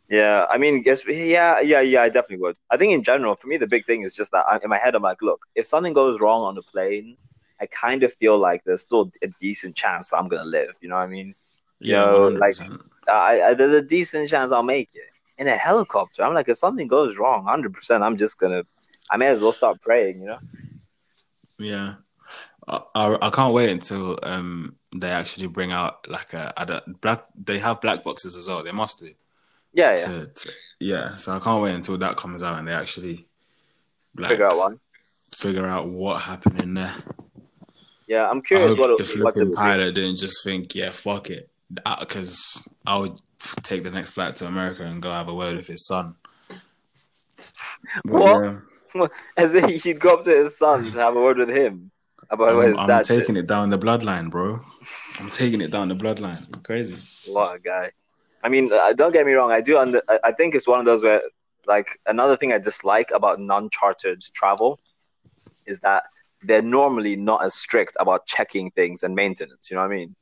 Yeah, I mean, guess yeah, yeah, yeah. I definitely would. I think in general, for me, the big thing is just that I, in my head, I'm like, look, if something goes wrong on the plane, I kind of feel like there's still a decent chance that I'm gonna live. You know what I mean? Yeah, Yo, like- I, I, there's a decent chance I'll make it. In a helicopter, I'm like, if something goes wrong, hundred percent, I'm just gonna, I may as well start praying. You know? Yeah, I, I I can't wait until um they actually bring out like a I don't, black. They have black boxes as well. They must do. Yeah, yeah. To, to, yeah. So I can't wait until that comes out and they actually like, Figure out one. figure out what happened in there. Yeah, I'm curious what the it, what it flipping pilot didn't just think, yeah, fuck it, uh, because I would take the next flight to America and go have a word with his son. But, What? yeah, As if he'd go up to his son to have a word with him about I'm, his I'm taking it down the bloodline, bro. I'm taking it down the bloodline. Crazy. What a guy! I mean, uh, don't get me wrong. I do. Under, I- think it's one of those where, like, another thing I dislike about non-chartered travel is that they're normally not as strict about checking things and maintenance. You know what I mean?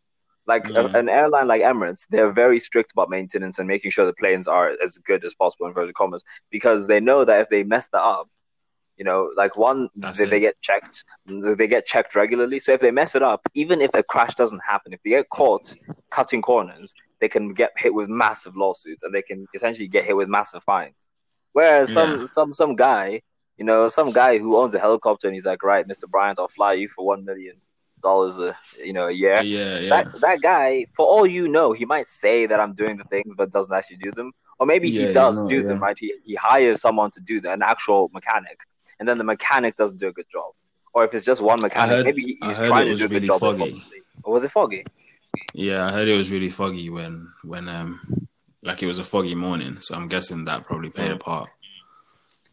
Like a- an airline like Emirates, they're very strict about maintenance and making sure the planes are as good as possible in inverted commas because they know that if they mess that up, you know, like one, they, they get checked, they get checked regularly. So if they mess it up, even if a crash doesn't happen, if they get caught cutting corners, they can get hit with massive lawsuits and they can essentially get hit with massive fines. Whereas some Yeah. some some guy, you know, some guy who owns a helicopter and he's like, right, Mr. Bryant, I'll fly you for one million dollars a you know a year. Yeah, yeah. That that guy, for all you know, he might say that I'm doing the things, but doesn't actually do them. Or maybe Yeah, he you does know, do them, right? He he hires someone to do that, an actual mechanic, and then the mechanic doesn't do a good job. Or if it's just one mechanic, heard- maybe he's trying to do a good really job. foggy. Or was it foggy? Yeah, I heard it was really foggy when when um like it was a foggy morning, so I'm guessing that probably played a Mm. part.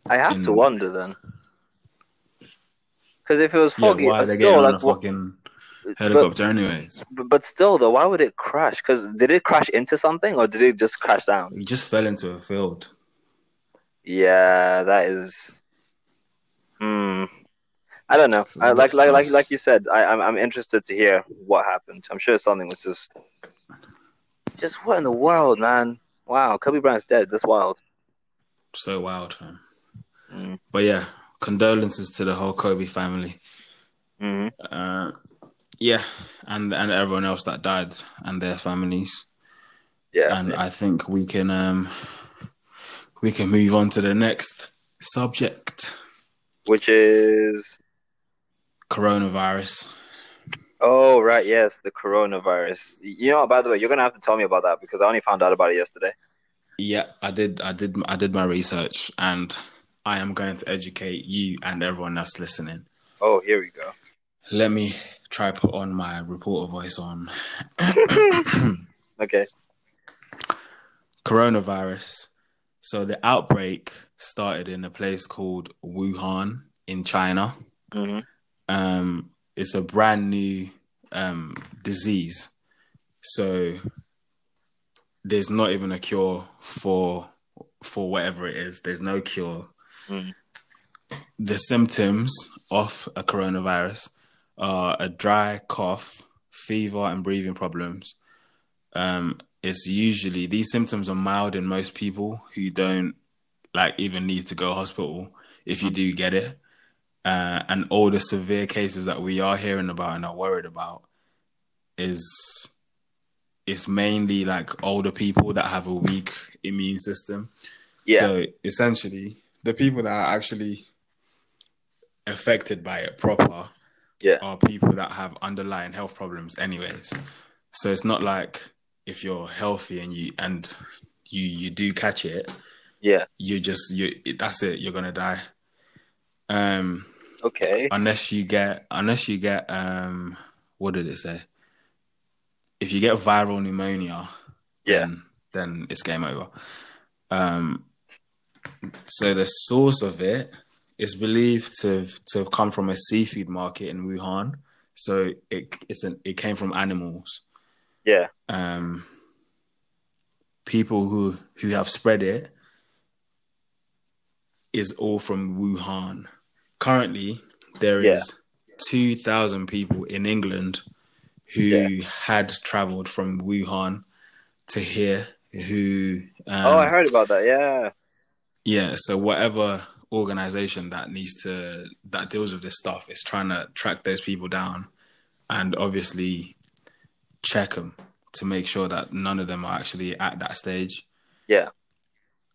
I have In- to wonder then. Because if it was Yeah, foggy, why are but they still, getting on like, a fucking but, helicopter anyways? but but still, though, why would it crash? Because did it crash into something, or did it just crash down? It just fell into a field. Yeah, that is. Hmm. I don't know. It's a I, bit like like like like you said, I, I'm I'm interested to hear what happened. I'm sure something was just, just what in the world, man? Wow, Kobe Bryant's dead. That's wild. So wild, fam. Mm. But yeah, condolences to the whole Kobe family. hmm Uh, yeah, and and everyone else that died and their families. Yeah. And I think we can um we can move on to the next subject. Which is Coronavirus. oh right, yes, the coronavirus. You know, by the way, you're gonna have to tell me about that because I only found out about it yesterday. Yeah, I did I did I did my research and I am going to educate you and everyone else listening. Oh, here we go. Let me try put on my reporter voice on. Okay. Coronavirus. So the outbreak started in a place called Wuhan in China. hmm Um, it's a brand new um, disease. So there's not even a cure for for whatever it is. There's no cure. Mhm. The symptoms of a coronavirus are a dry cough, fever, and breathing problems. Um, it's usually these symptoms are mild in most people who don't like even need to go to hospital if you do get it. Uh, and all the severe cases that we are hearing about and are worried about is it's mainly like older people that have a weak immune system. Yeah. So essentially, the people that are actually affected by it proper Yeah. are people that have underlying health problems anyways. So it's not like if you're healthy and you and you you do catch it, Yeah. you just you that's it, you're gonna die. Um Okay. unless you get unless you get um what did it say? If you get viral pneumonia, Yeah. then then it's game over. Um so the source of it is believed to to have come from a seafood market in Wuhan. So it it's an it came from animals. Yeah. Um people who who have spread it is all from Wuhan. Currently, there Yeah. is two thousand people in England who Yeah. had travelled from Wuhan to here. Who? Um, oh, I heard about that. Yeah. yeah. So whatever organization that needs to that deals with this stuff is trying to track those people down, and obviously check them to make sure that none of them are actually at that stage. Yeah.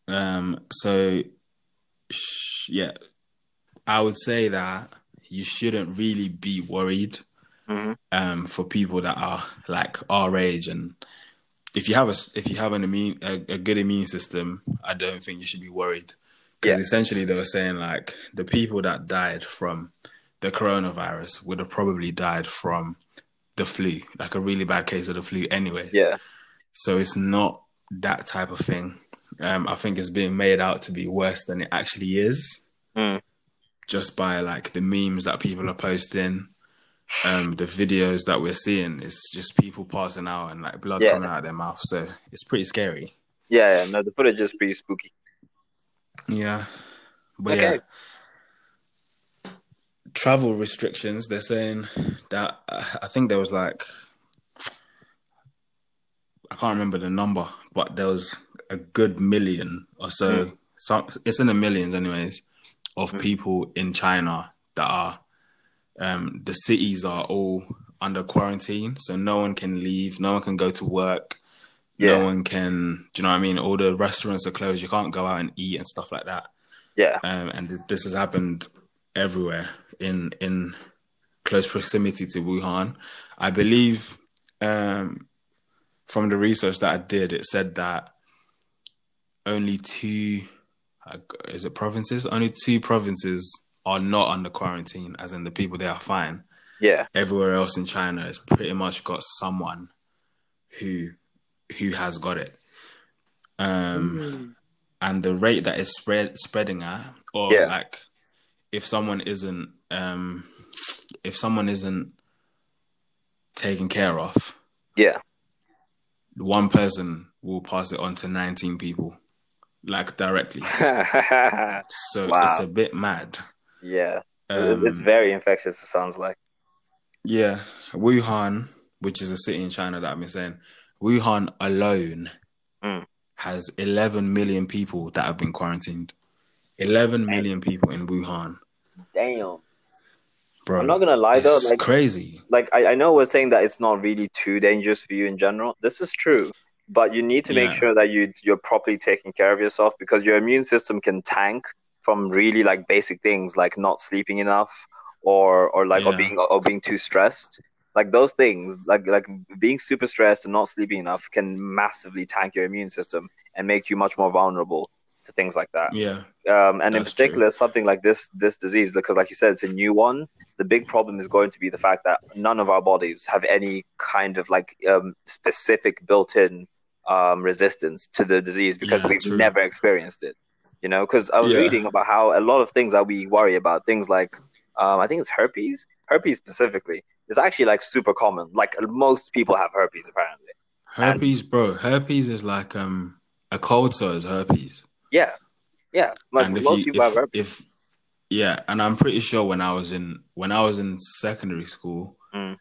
Um, so, sh- yeah, I would say that you shouldn't really be worried hmm um, for people that are like our age, and if you have a if you have an immune a, a good immune system, I don't think you should be worried because Yeah. essentially they were saying like the people that died from the coronavirus would have probably died from the flu, like a really bad case of the flu, anyways. Yeah. So it's not that type of thing. Um, I think it's being made out to be worse than it actually is, Mm. just by like the memes that people are posting, um, the videos that we're seeing. It's just people passing out and like blood Yeah. coming out of their mouth. So it's pretty scary. Yeah. Yeah. No, the footage is pretty spooky. Yeah, but Okay. yeah, travel restrictions. They're saying that uh, I think there was like I can't remember the number, but there was a good million or so. Mm. Some it's in the millions, anyways, of Mm. people in China that are um, the cities are all under quarantine, so no one can leave, no one can go to work. Yeah. No one can, do you know what I mean? All the restaurants are closed. You can't go out and eat and stuff like that Yeah. um, and th- this has happened everywhere in in close proximity to Wuhan. I believe um, from the research that I did, it said that only two uh, is it provinces? Only two provinces are not under quarantine, as in the people there are fine. Yeah. Everywhere else in China has pretty much got someone who who has got it. Um, and the rate that it's spread spreading at, or Yeah. like if someone isn't um if someone isn't taken care of, Yeah. one person will pass it on to 19 people, like directly. So Wow. it's a bit mad. yeah. It's, it's Um, very infectious. It sounds like. yeah, Wuhan, which is a city in China that I've been saying, Wuhan alone Mm. has 11 million people that have been quarantined. 11 million people in Wuhan, Damn. bro. I'm not gonna lie though. it's Like, crazy. like I, I know we're saying that it's not really too dangerous for you in general. This is true, but you need to make Yeah. sure that you you're properly taking care of yourself because your immune system can tank from really like basic things like not sleeping enough or or like or being or being too stressed. Like those things, like like being super stressed and not sleeping enough, can massively tank your immune system and make you much more vulnerable to things like that. Yeah. Um, and in particular, true. something like this this disease, because like you said, it's a new one. The big problem is going to be the fact that none of our bodies have any kind of like um, specific built-in um, resistance to the disease because Yeah, we've true. never experienced it. You know, because I was Yeah. reading about how a lot of things that we worry about, things like um, I think it's herpes, herpes specifically, is actually like super common. Like most people have herpes apparently. Herpes, bro. Herpes is like um a cold sore is herpes. Yeah, yeah. Like and most you, people if, have herpes. if yeah, and I'm pretty sure when I was in when I was in secondary school, Mm.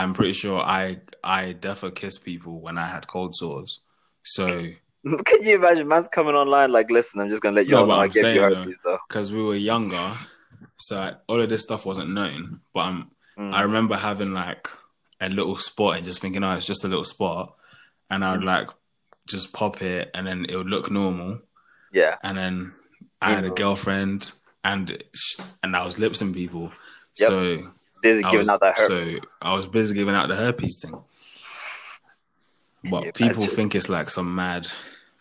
I'm pretty sure I I definitely kissed people when I had cold sores. So Can you imagine man's coming online like, listen, I'm just gonna let you No, know I I'm gave you herpes though. because we were younger, so I, all of this stuff wasn't known. But I'm, Mm. I remember having like a little spot and just thinking, oh, it's just a little spot, and I would Mm. like just pop it, and then it would look normal. Yeah. and then I had a girlfriend, and and I was lipsing people. Yep. So Busy I giving was, out that herpes. so I was busy giving out the herpes thing. But people imagine? think it's like some mad,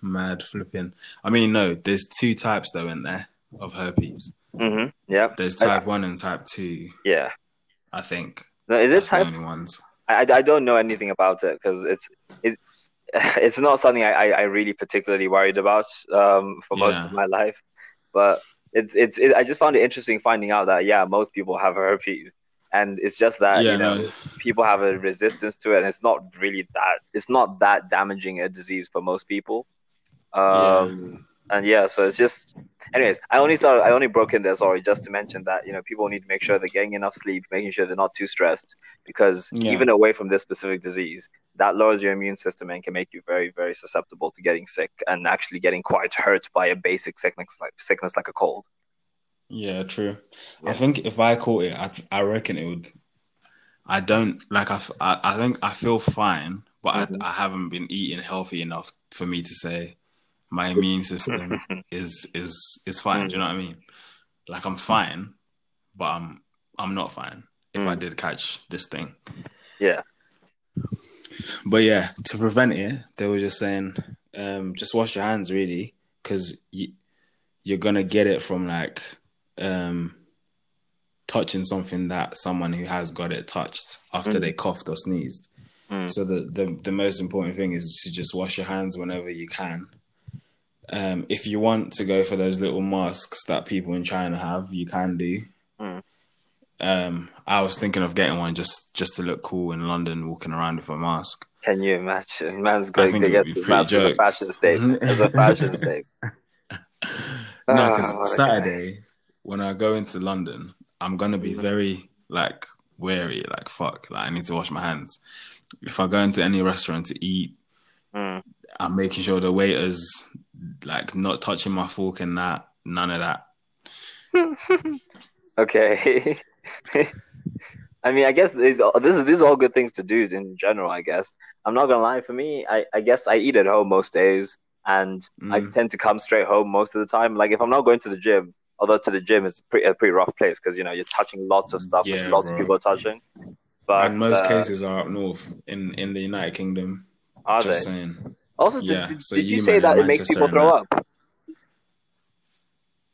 mad flipping. I mean, no, there's two types though in there of herpes. hmm Yeah. There's type one and type two. Yeah. I think No, is it that's type? the only ones. I, I don't know anything about it because it's it, it's not something I, I, I really particularly worried about um, for most Yeah. of my life. But it's it's it, I just found it interesting finding out that yeah, most people have herpes, and it's just that yeah, you know no, people have a resistance to it, and it's not really that it's not that damaging a disease for most people. Um, And yeah, so it's just, anyways. I only started, I only broke in there, sorry, just to mention that you know people need to make sure they're getting enough sleep, making sure they're not too stressed, because Yeah. even away from this specific disease, that lowers your immune system and can make you very, very susceptible to getting sick and actually getting quite hurt by a basic sickness like sickness like a cold. Yeah, true. Yeah. I think if I caught it, I, I reckon it would. I don't like. I I think I feel fine, but Mhm. I, I haven't been eating healthy enough for me to say my immune system is is is fine. Do you know what I mean? Like I'm fine, but I'm I'm not fine if I Mm. did catch this thing. yeah, But yeah, to prevent it, they were just saying, um, just wash your hands really, because you, you're gonna get it from like um, touching something that someone who has got it touched after Mm. they coughed or sneezed. Mm. So the, the the most important thing is to just wash your hands whenever you can. Um, if you want to go for those little masks that people in China have, you can do. Mm. Um, I was thinking of getting one just just to look cool in London, walking around with a mask. Can you imagine? Man's going to get his mask as a fashion statement. as a fashion statement. No, because Saturday when I go into London, I'm gonna be Mhm. very like wary. Like fuck, like I need to wash my hands. If I go into any restaurant to eat, Mm. I'm making sure the waiters like not touching my fork and that. None of that. Okay. I mean, I guess this is these are all good things to do in general. I guess I'm not gonna lie. For me, I, I guess I eat at home most days, and I Mm. tend to come straight home most of the time. Like if I'm not going to the gym, although to the gym is pretty, a pretty rough place because you know you're touching lots of stuff, which Yeah, lots of people are touching. But and most uh, cases are up north in in the United Kingdom. are just they? saying. Also, did, Yeah, did, so did you you, say that it makes people throw that. up?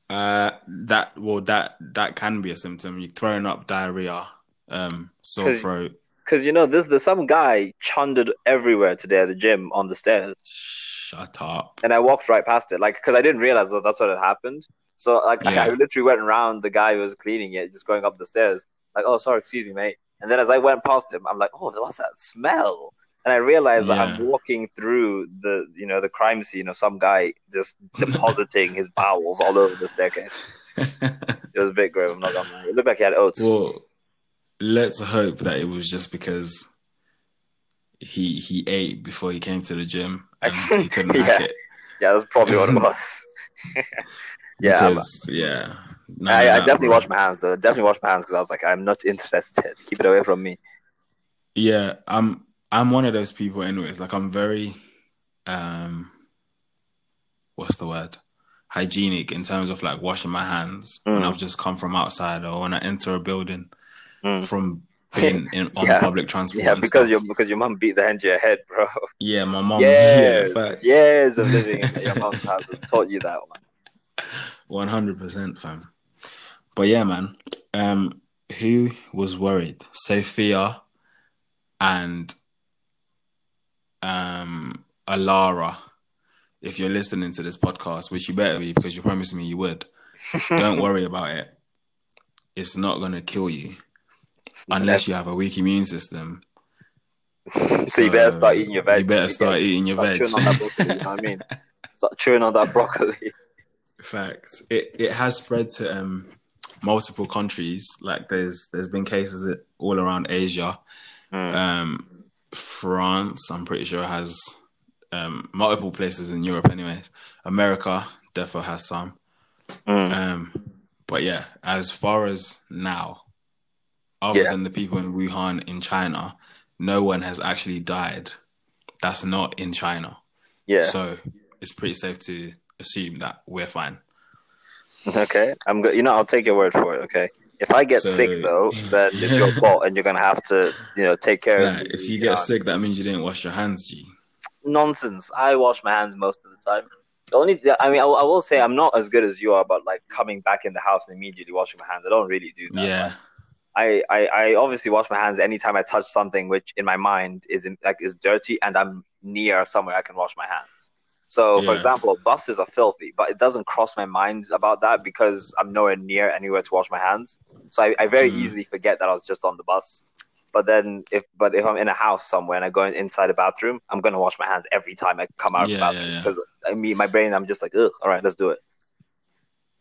Uh, that well, that that can be a symptom. You're throwing up diarrhea, um, sore 'Cause- throat. Because you know, there's there's some guy chundered everywhere today at the gym on the stairs. Shut up. and I walked right past it, like because I didn't realize that that's what had happened. So like Yeah. I literally went around the guy who was cleaning it, just going up the stairs. Like, oh, sorry, excuse me, mate. And then as I went past him, I'm like, oh, what's that smell? And I realized that I'm walking through the, you know, the crime scene of some guy just depositing his bowels all over the staircase. It was a bit grim. I'm not gonna lie. It looked like he had oats. well, let's hope that it was just because he he ate before he came to the gym and he couldn't hack it. yeah, that's probably what it was. Yeah, because yeah, none I, of I definitely bro. washed my hands though. Definitely washed my hands because I was like, I'm not interested. Keep it away from me. Yeah, I'm I'm one of those people anyways. Like I'm very um what's the word? Hygienic in terms of like washing my hands when Mm. I've just come from outside or when I enter a building Mm. from being in, on Yeah. public transport. Yeah, because your because your mum beat the hand to your head, bro. yeah, my mom. Years, Yeah, years of living in your mum's house has taught you that one. One hundred percent, fam. But yeah, man. Um, who was worried? Sophia and um Alara. If you're listening to this podcast, which you better be because you promised me you would, don't worry about it. It's not gonna kill you unless you have a weak immune system. So you better start eating your veg. You better start eating your start veg. chewing on that broccoli, you know what I mean? Start chewing on that broccoli. Facts. It it has spread to um multiple countries. Like there's there's been cases all around Asia. Mm. Um, France, I'm pretty sure has um multiple places in Europe. Anyways, America definitely has some. Mm. Um, but yeah, as far as now, other Yeah. than the people in Wuhan in China, no one has actually died. That's not in China. Yeah. So it's pretty safe to assume that we're fine. Okay. I'm good. You know, I'll take your word for it. Okay. If I get So- sick though, then it's your fault, and you're gonna have to, you know, take care Yeah, of. if you get know. sick, that means you didn't wash your hands, G. nonsense. I wash my hands most of the time. The only, I mean, I, will- I will say I'm not as good as you are about like coming back in the house and immediately washing my hands. I don't really do that. Yeah, I, I, I obviously wash my hands anytime I touch something which in my mind is in, like is dirty and I'm near somewhere I can wash my hands. So, for example, buses are filthy, but it doesn't cross my mind about that because I'm nowhere near anywhere to wash my hands. So I, I very Mm. easily forget that I was just on the bus. But then, if but if I'm in a house somewhere and I go inside a bathroom, I'm gonna wash my hands every time I come out of the yeah, bathroom yeah. because I mean, my brain, I'm just like, ugh, all right, let's do it.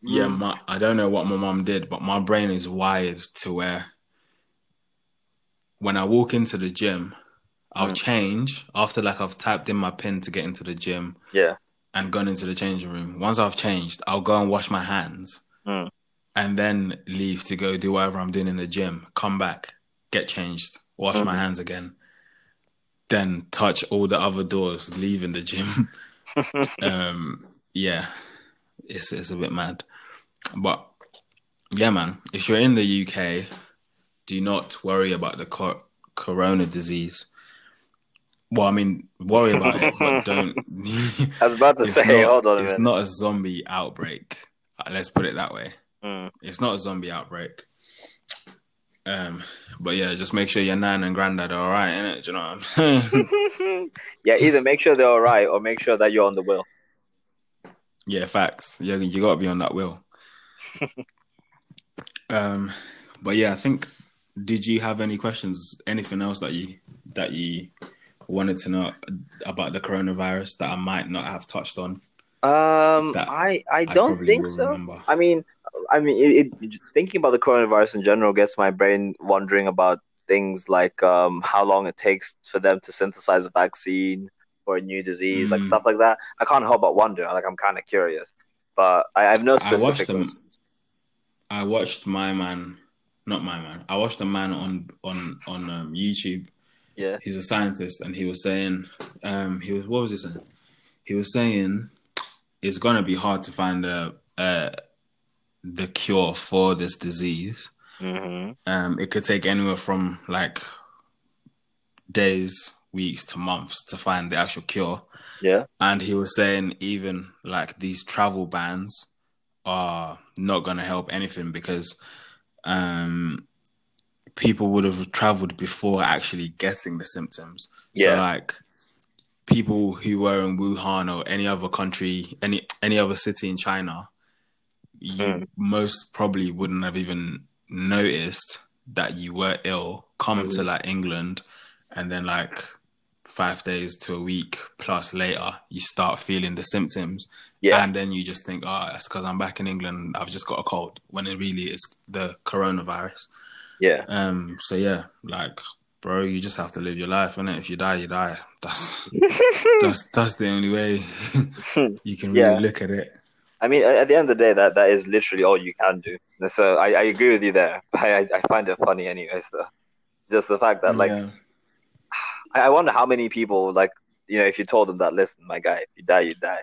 yeah. Mm. My, I don't know what my mom did, but my brain is wired to where when I walk into the gym, I'll Mm. change after like I've typed in my pin to get into the gym Yeah, and gone into the changing room. Once I've changed, I'll go and wash my hands Mm. and then leave to go do whatever I'm doing in the gym. Come back, get changed, wash my Mhm. hands again, then touch all the other doors, leaving the gym. um, yeah, it's it's a bit mad, but yeah, man. If you're in the UK, do not worry about the cor- corona disease. Well, I mean, worry about it, but don't. I was about to say, not, hold on a it's not a zombie outbreak. Uh, Let's put it that way. Mm. It's not a zombie outbreak. Um, but yeah, just make sure your nan and granddad are all right, innit? Do you know what I'm saying? yeah, either make sure they're all right or make sure that you're on the wheel. Yeah, facts. Yeah, you got to be on that wheel. um, but yeah, I think. Did you have any questions? Anything else that you that you wanted to know about the coronavirus that I might not have touched on? Um, I I I don't probably think so. remember. I mean, I mean, it, it, thinking about the coronavirus in general gets my brain wondering about things like um, how long it takes for them to synthesize a vaccine for a new disease, like Mm. stuff like that. I can't help but wonder. Like, I'm kind of curious, but I, I have no I watched specific them. I watched my man, not my man. I watched a man on on on um, YouTube. Yeah. He's a scientist, and he was saying, um, he was what was he saying? He was saying it's gonna be hard to find a, a the cure for this disease. hmm Um, it could take anywhere from like days, weeks to months to find the actual cure. Yeah. And he was saying even like these travel bans are not going to help anything because um, people would have traveled before actually getting the symptoms. So like people who were in Wuhan or any other country, any any other city in China, you Mm. most probably wouldn't have even noticed that you were ill. Come to Mhm. like England, and then like five days to a week plus later, you start feeling the symptoms, Yeah. and then you just think, "Oh, it's because I'm back in England. I've just got a cold." When it really is the coronavirus. Yeah. Um. So yeah, like, bro, you just have to live your life, and if you die, you die. That's that's that's the only way you can really Yeah. look at it. I mean, at the end of the day, that, that is literally all you can do. So I, I agree with you there. I, I, find it funny, anyways. Though. Just the fact that, like, Yeah. I, wonder how many people, like, you know, if you told them that, listen, my guy, if you die, you die.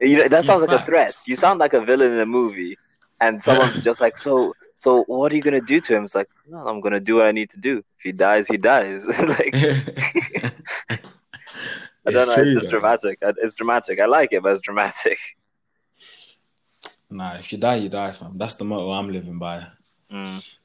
You know, that Yeah, sounds like a threat. You sound like a villain in a movie, and someone's just like, so, So what are you gonna do to him? It's like, no, I'm gonna do what I need to do. If he dies, he dies. like I don't know. True, it's just dramatic. It's dramatic. I like it, but it's dramatic. Nah, if you die, you die, fam. That's the motto I'm living by. Mm.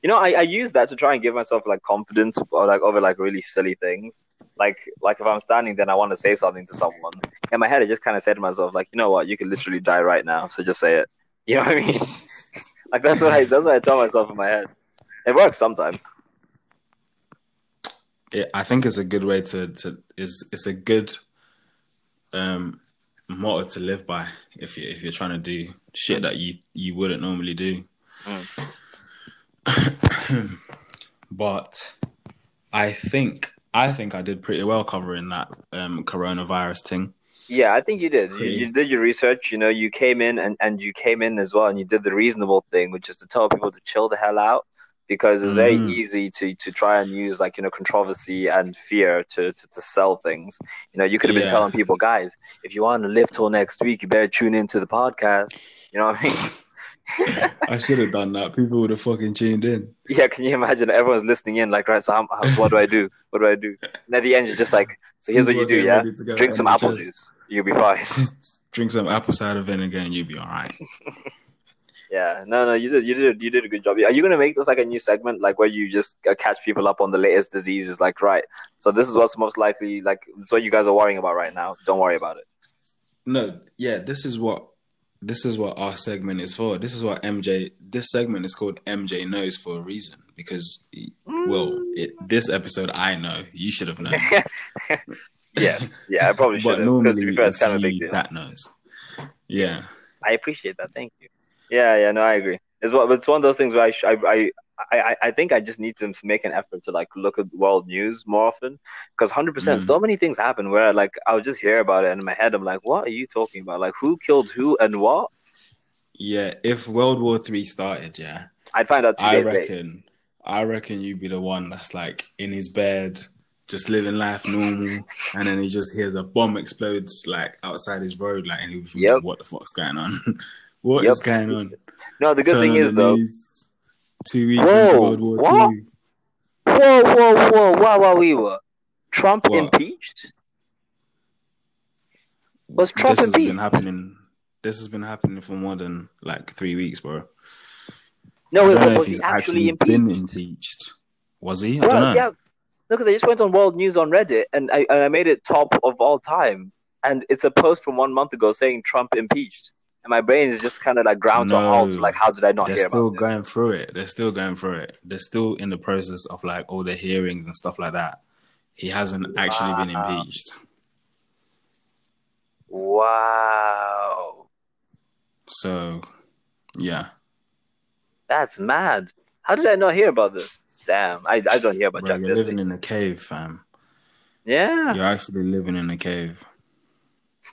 You know, I, I use that to try and give myself like confidence or like over like really silly things. Like like if I'm standing then I want to say something to someone. In my head I just kinda said to myself, like, you know what, you could literally die right now, so just say it. You know what I mean? like that's what I that's what I tell myself in my head. It works sometimes. Yeah, I think it's a good way to to is it's a good um motto to live by if you if you're trying to do shit that you you wouldn't normally do. Mm. but I think I think I did pretty well covering that um, coronavirus thing. Yeah, I think you did. You, you, did your research. You know, you came in and, and you came in as well, and you did the reasonable thing, which is to tell people to chill the hell out because it's very mm. easy to to try and use like you know controversy and fear to to, to sell things. You know, you could have been yeah. telling people, guys, if you want to live till next week, you better tune into the podcast. You know what I mean? I should have done that. People would have fucking tuned in. Yeah, can you imagine? Everyone's listening in, like, right? So, how, what do I do? What do I do? And at the end, you're just like, so here's what you do, yeah? Drink some apple juice. You'll be fine. Drink some apple cider vinegar, and you'll be all right. Yeah, no, no, you did, you did, you did a good job. Are you gonna make this like a new segment, like where you just uh, catch people up on the latest diseases? Like, right, so this is what's most likely, like, it's what you guys are worrying about right now. Don't worry about it. No, yeah, this is what this is what our segment is for. This is what MJ. This segment is called MJ knows for a reason because, well, it, this episode I know you should have known. yes, yeah, I probably should. But normally, fair, it's kind of big deal. that knows. Yeah, I appreciate that. Thank you. Yeah, yeah, no, I agree. It's one, it's one of those things where I, I, I, I think I just need to make an effort to like look at world news more often because hundred percent, mm. so many things happen where like I'll just hear about it and in my head I'm like, what are you talking about? Like who killed who and what? Yeah, if World War Three started, yeah, I'd find out. I reckon, late. I reckon you'd be the one that's like in his bed, just living life normal, and then he just hears a bomb explodes like outside his road, like, and be thinking, yep. "What the fuck's going on?" What yep. is going on? No, the good Turn thing is though, two weeks whoa, into World War what? Two. Whoa, whoa, whoa! Wow, wow, we were Trump what? impeached. Was Trump this impeached? Has been happening. This has been happening for more than like three weeks, bro. No, wait, was he actually, actually impeached? Been impeached? Was he? I don't know. Yeah, because I just went on World News on Reddit and I, and I made it top of all time, and it's a post from one month ago saying Trump impeached and my brain is just kind of like ground no, to halt. Like, how did I not hear? they're hear still going through it. They're still going through it. They're still in the process of like all the hearings and stuff like that. He hasn't actually wow. been impeached. Wow. So, yeah. That's mad. How did I not hear about this? Damn, I, I don't hear about Bro, Jack. You're living in a cave, fam. Yeah. You're actually living in a cave.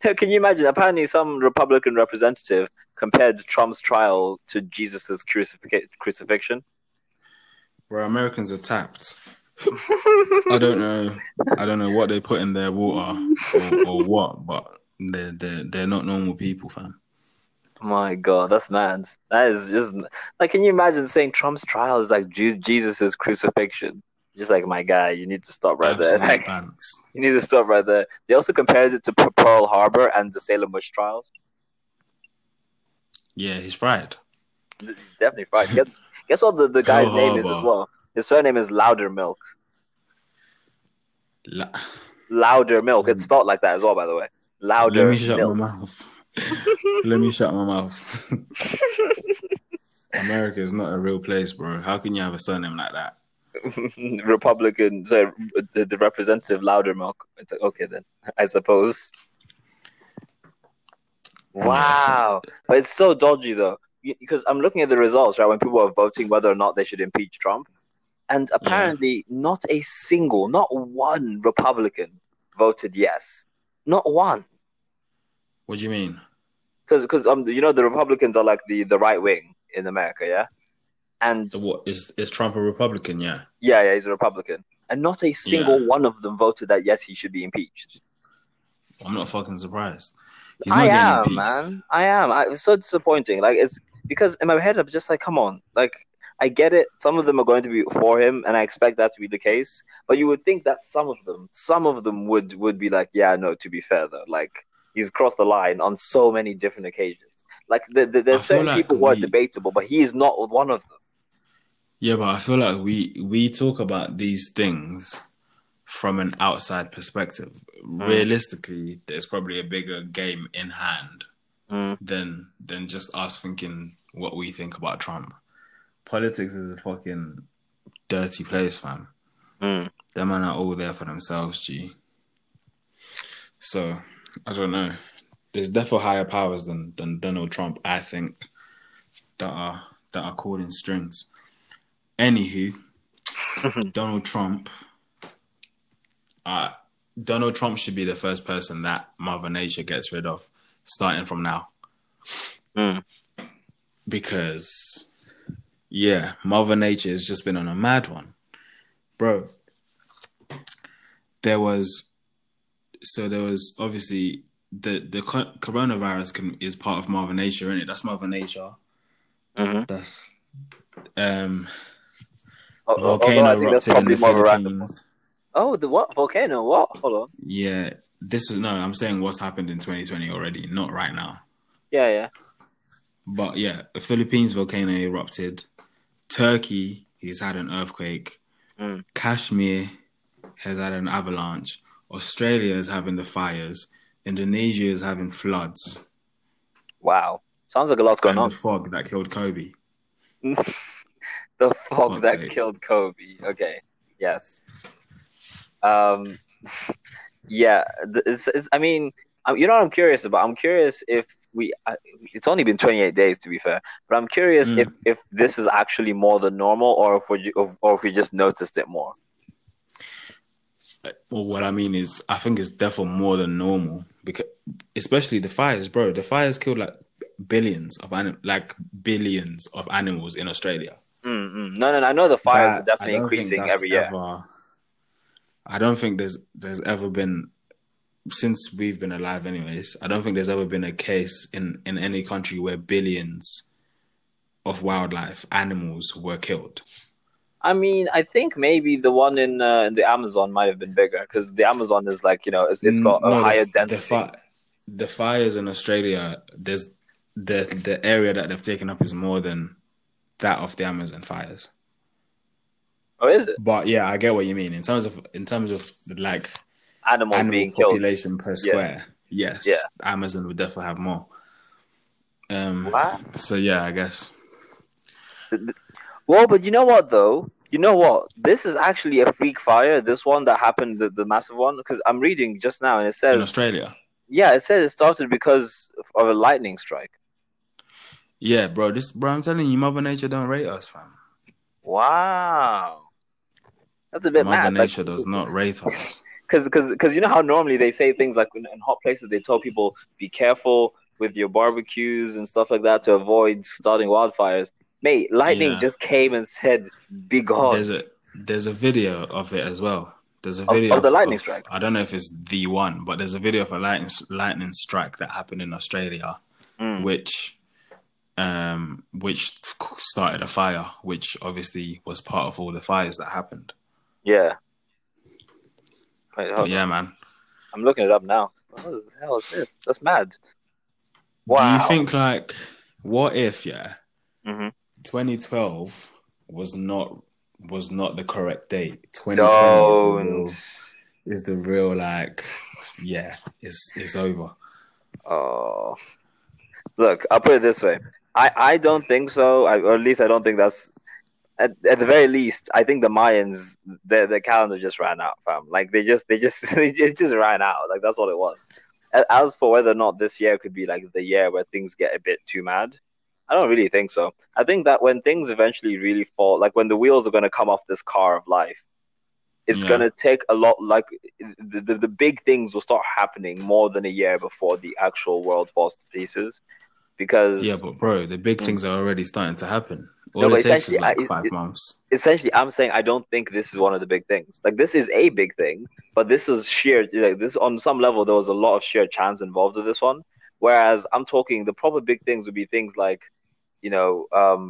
Can you imagine? Apparently, some Republican representative compared Trump's trial to Jesus's crucif- crucifixion. Where Americans are tapped. I don't know. I don't know what they put in their water or, or what, but they're they're they're not normal people, fam. My God, that's mad. That is just like, can you imagine saying Trump's trial is like Jesus's crucifixion? Just like my guy, you need to stop right there. Like, you need to stop right there. They also compared it to Pearl Harbor and the Salem witch trials. Yeah, he's fried. Definitely fried. guess, guess what the, the guy's Pearl name Harbor. is as well? His surname is Louder Milk. La- Loudermilk. It's hmm. spelled like that as well, by the way. Louder. Let me shut milk. my mouth. Let me shut my mouth. America is not a real place, bro. How can you have a surname like that? Republican, sorry, the, the representative Loudermilk. It's like okay then, I suppose. Wow, but it's so dodgy though, because I'm looking at the results right when people are voting whether or not they should impeach Trump, and apparently yeah. not a single, not one Republican voted yes, not one. What do you mean? Because because um you know the Republicans are like the the right wing in America, yeah. And what is is Trump a Republican? Yeah. Yeah, yeah, he's a Republican, and not a single yeah. one of them voted that yes, he should be impeached. I'm not fucking surprised. I am, man. I am. I, it's so disappointing. Like it's because in my head I'm just like, come on, like I get it. Some of them are going to be for him, and I expect that to be the case. But you would think that some of them, some of them would would be like, yeah, no. To be fair, though, like he's crossed the line on so many different occasions. Like the, the, there's certain like people who are debatable, but he is not one of them. Yeah, but I feel like we we talk about these things from an outside perspective. Mm. Realistically, there's probably a bigger game in hand mm. than than just us thinking what we think about Trump politics is a fucking dirty place, fam. Mm. Them man are all there for themselves, G. So I don't know. There's definitely higher powers than than Donald Trump, I think, that are that are calling strings. Anywho, Donald Trump. Uh, Donald Trump should be the first person that Mother Nature gets rid of, starting from now. Mm. Because yeah, Mother Nature has just been on a mad one, bro. There was, so there was obviously the the coronavirus can, is part of Mother Nature, isn't it? That's Mother Nature. Mm-hmm. That's um, oh, volcano erupted in the Philippines. Oh, the what volcano? What? Hold on. Yeah, this is no. I'm saying what's happened in 2020 already, not right now. Yeah, yeah. But yeah, the Philippines volcano erupted. Turkey, he's had an earthquake. Mm. Kashmir has had an avalanche. Australia is having the fires. Indonesia is having floods. Wow. Sounds like a lot's going and on. The fog that killed Kobe. the fog that sake. killed Kobe. Okay. Yes. Um, yeah. It's, it's, I mean, you know what I'm curious about? I'm curious if we it's only been 28 days to be fair but i'm curious mm. if if this is actually more than normal or if we or if we just noticed it more well what i mean is i think it's definitely more than normal because especially the fires bro the fires killed like billions of anim- like billions of animals in australia mm-hmm. no no no i know the fires that, are definitely increasing every year ever, i don't think there's there's ever been since we've been alive, anyways, I don't think there's ever been a case in in any country where billions of wildlife animals were killed. I mean, I think maybe the one in uh, in the Amazon might have been bigger because the Amazon is like you know it's, it's got a no, higher the, density. The, fi- the fires in Australia, there's the the area that they've taken up is more than that of the Amazon fires. Oh, is it? But yeah, I get what you mean in terms of in terms of like animals Animal being population killed. per square. Yeah. Yes. Yeah. Amazon would definitely have more. Um, wow. So yeah, I guess. Well, but you know what though? You know what? This is actually a freak fire. This one that happened, the, the massive one, because I'm reading just now and it says in Australia. Yeah, it says it started because of a lightning strike. Yeah, bro. This, bro. I'm telling you, Mother Nature don't rate us, fam. Wow, that's a bit Mother mad. Nature like, does not rate us because because because you know how normally they say things like in, in, hot places they tell people be careful with your barbecues and stuff like that to avoid starting wildfires. Mate, lightning yeah. just came and said, "Be gone." There's a there's a video of it as well. There's a video of, of the lightning of, strike. I don't know if it's the one, but there's a video of a lightning lightning strike that happened in Australia, mm. which um which started a fire, which obviously was part of all the fires that happened. Yeah. Wait, yeah, man. I'm looking it up now. What the hell is this? That's mad. Wow. Do you think like what if yeah, mm-hmm. 2012 was not was not the correct date. 2020 is the real is the real like yeah, it's it's over. Oh, look, I'll put it this way. I, I don't think so. I, or at least I don't think that's at, at the very least, I think the Mayans, their the calendar just ran out, fam. Like they just they just it just ran out. Like that's all it was. As for whether or not this year could be like the year where things get a bit too mad, I don't really think so. I think that when things eventually really fall, like when the wheels are going to come off this car of life, it's yeah. going to take a lot. Like the, the the big things will start happening more than a year before the actual world falls to pieces. Because yeah, but bro, the big mm. things are already starting to happen. All no, but essentially, like I, five it, months. Essentially, I'm saying I don't think this is one of the big things. Like this is a big thing, but this is sheer. Like this on some level, there was a lot of sheer chance involved with this one. Whereas I'm talking the proper big things would be things like, you know, um,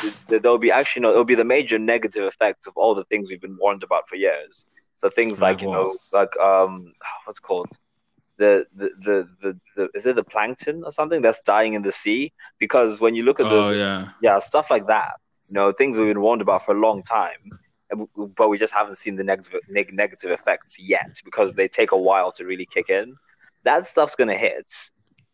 th- th- there'll be actually no, it'll be the major negative effects of all the things we've been warned about for years. So things like, you know, like um, what's it called the the, the the the is it the plankton or something that's dying in the sea? Because when you look at the Oh yeah. yeah stuff like that, you know, things we've been warned about for a long time, and w- but we just haven't seen the negative neg- negative effects yet because they take a while to really kick in. That stuff's gonna hit,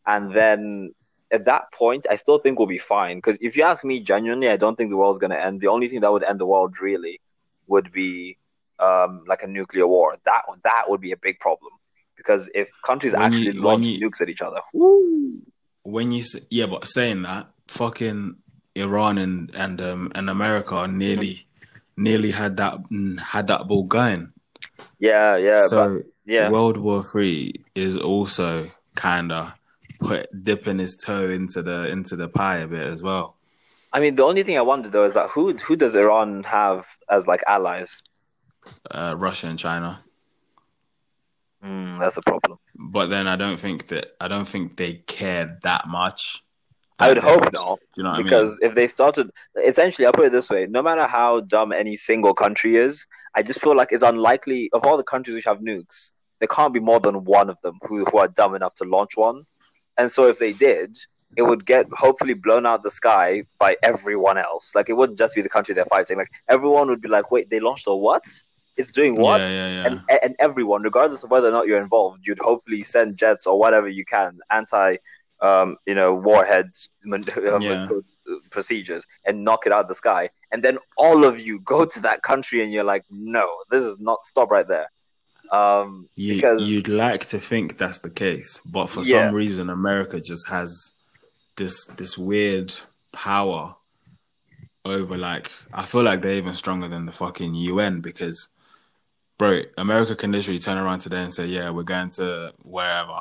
and then at that point, I still think we'll be fine. Because if you ask me genuinely, I don't think the world's gonna end. The only thing that would end the world really would be um, like a nuclear war. That that would be a big problem because if countries When actually you- launch you- nukes at each other, whoo, When you yeah, but saying that, fucking Iran and and um and America nearly nearly had that had that ball going. yeah, yeah, but so yeah, World War Three is also kind of put dipping his toe into the into the pie a bit as well. I mean, the only thing I wonder though is that who who does Iran have as like allies? Uh, Russia and China, Mm, that's a problem. but then I don't think that I don't think they care that much. I would hope not, you know because if they started, essentially, I'll put it this way: no matter how dumb any single country is, I just feel like it's unlikely of all the countries which have nukes, there can't be more than one of them who who are dumb enough to launch one. And so, if they did, it would get hopefully blown out the sky by everyone else. Like it wouldn't just be the country they're fighting. Like everyone would be like, "Wait, they launched a what? It's doing what?" Yeah, yeah, yeah. and and everyone, regardless of whether or not you're involved, you'd hopefully send jets or whatever you can, anti, um, you know, warheads, um, uh, procedures, and knock it out of the sky. And then all of you go to that country, and you're like, no, this is not. Stop right there. Um, You, because you'd like to think that's the case, but for Yeah. some reason, America just has this this weird power over like I feel like they're even stronger than the fucking UN because, bro, America can literally turn around today and say, "Yeah, we're going to wherever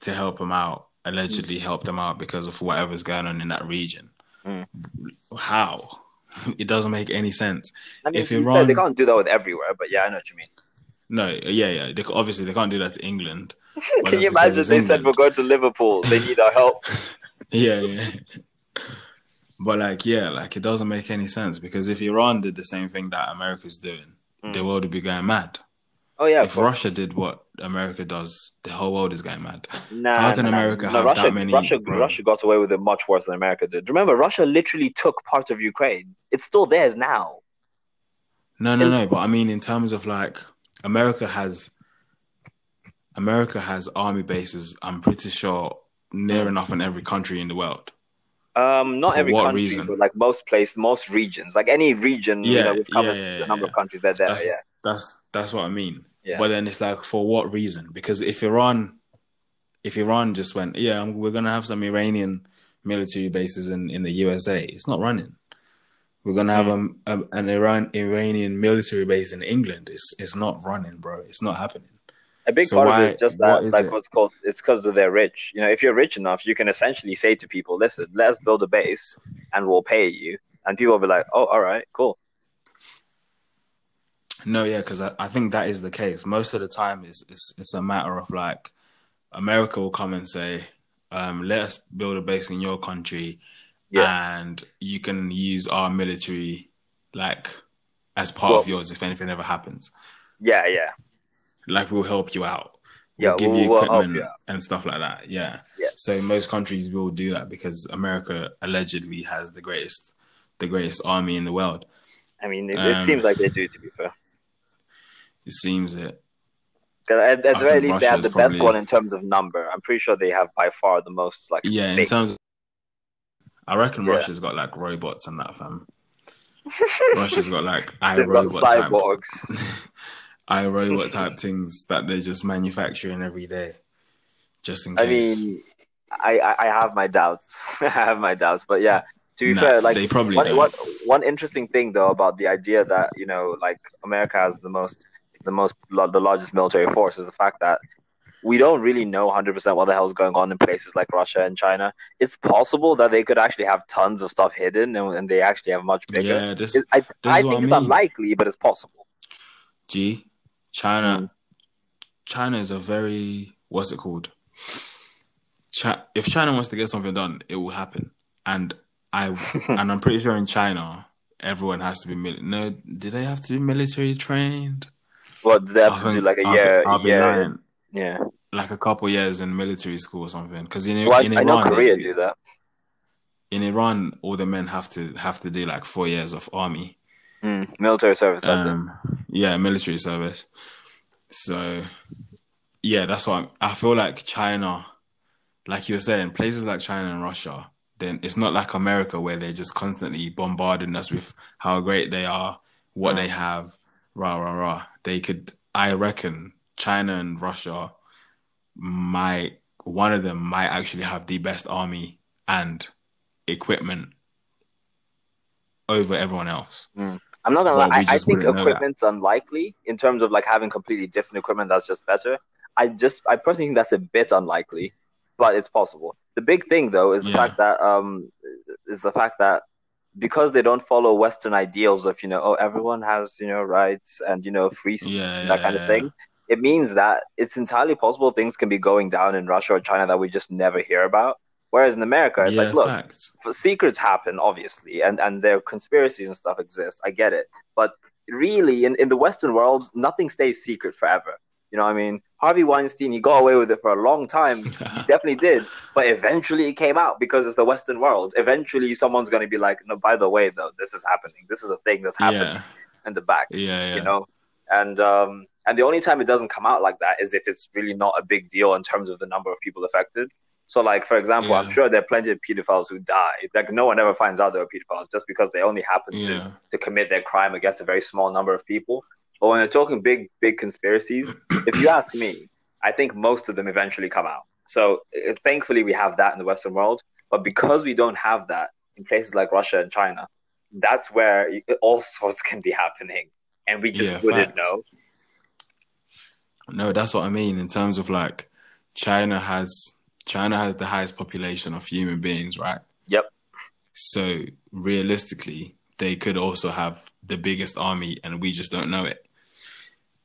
to help them out." Allegedly help them out because of whatever's going on in that region. Mm. How? It doesn't make any sense. I mean, if to be fair, Iran- they can't do that with everywhere, but yeah, I know what you mean. No, yeah, yeah. They, obviously, they can't do that to England. Can you imagine they said we're going to Liverpool? They need our help. Yeah, yeah. But like, yeah, like it doesn't make any sense because if Iran did the same thing that America's doing, Mm. the world would be going mad. Oh yeah, if. Russia did what America does, the whole world is going mad. Nah, How can nah, nah. America No, have Russia, that many- Russia? Russia got away with it much worse than America did. Remember, Russia literally took part of Ukraine. It's still theirs now. No, no, And- no. But I mean, in terms of like, America has, America has army bases. I'm pretty sure near Mm. enough in every country in the world. Um, not For every country, reason? but like most places, most regions, like any region, you Yeah, know, which covers yeah, yeah, a number yeah. of countries, they're there. That's yeah, that's that's what I mean. yeah. But then it's like, for what reason? Because if Iran, if Iran just went, yeah, we're gonna have some Iranian military bases in, in the USA, it's not running. We're gonna have um, a, an Iran Iranian military base in England. It's it's not running, bro. It's not happening. A big So part of it is just that, is like it? what's called, it's because they're rich. You know, if you're rich enough, you can essentially say to people, "Listen, let us build a base, and we'll pay you." And people will be like, "Oh, all right, cool." No, yeah, because I, I think that is the case. Most of the time, it's it's it's a matter of like America will come and say, um, "Let us build a base in your country, Yeah. and you can use our military like as part Well- of yours if anything ever happens. Yeah, yeah, Like we'll help you out, Yeah, we'll give we'll- you we'll equipment you and stuff like that." Yeah. Yeah. So most countries will do that because America allegedly has the greatest the greatest army in the world. I mean, it, Um, it seems like they do. To be fair, It seems it. at, at the very least, they have the best probably- one in terms of number. I'm pretty sure they have by far the most. Like, Yeah, in terms of, I reckon Yeah. Russia's got like robots and that fam. Russia's got like iRobot type iRobot type things that they're just manufacturing every day. Just in case. I mean, I, I, have my doubts. I have my doubts, but yeah. To be Nah, fair, like they probably one, one, one interesting thing though about the idea that you know, like America has the most, the most, the largest military force is the fact that we don't really know 100% what the hell's going on in places like Russia and China. It's possible that they could actually have tons of stuff hidden and, and they actually have much bigger. yeah, this It- I, I think I it's unlikely, but it's possible. G China Mm. China is a very what's it called? Chi- if China wants to get something done, it will happen. And I and I'm pretty sure in China everyone has to be mil- no. Do they have to be military trained? What do they have I to do? Like a I'll- year, I'll be year, lying. Yeah. like a couple years in military school or something. Because in, Well, I, in I know Iran, Korea they- do that. in Iran, all the men have to have to do like four years of army. Mm, military service. That's it. um, yeah, military service. So, yeah, that's why I feel like. China, like you were saying, places like China and Russia, then it's not like America where they're just constantly bombarding us with how great they are, what Mm. they have, rah rah rah. They could, I reckon, China and Russia might one of them might actually have the best army and equipment over everyone else. I'm not gonna Well, lie. I, I think equipment's unlikely in terms of like having completely different equipment that's just better. I just, I personally think that's a bit unlikely, but it's possible. The big thing though is the Yeah. fact that um is the fact that because they don't follow Western ideals of you know oh everyone has you know rights and you know free speech Yeah, and that kind yeah. of thing. It means that it's entirely possible things can be going down in Russia or China that we just never hear about. Whereas in America, it's yeah, like, look, facts. secrets happen obviously and and their conspiracies and stuff exist. I get it. But really in, in the western world nothing stays secret forever. You know what i mean? Harvey weinstein he got away with it for a long time. He definitely did. But eventually it came out because it's the western world. Eventually someone's going to be like no by the way though this is happening. This is a thing that's happening yeah, in the back yeah, yeah. you know? And um and the only time it doesn't come out like that is if it's really not a big deal in terms of the number of people affected. So like for example i'm sure there are plenty of pedophiles who die. Like no one ever finds out they were pedophiles just because they only happen yeah, to to commit their crime against a very small number of people. But when you're talking big big conspiracies if you ask me i think most of them eventually come out. So uh, thankfully we have that in the western world. But because we don't have that in places like russia and china that's where all sorts can be happening. And we just Yeah, wouldn't facts. know No, that's what I mean in terms of like China has China has the highest population of human beings, right? Yep. So realistically, they could also have the biggest army, and we just don't know it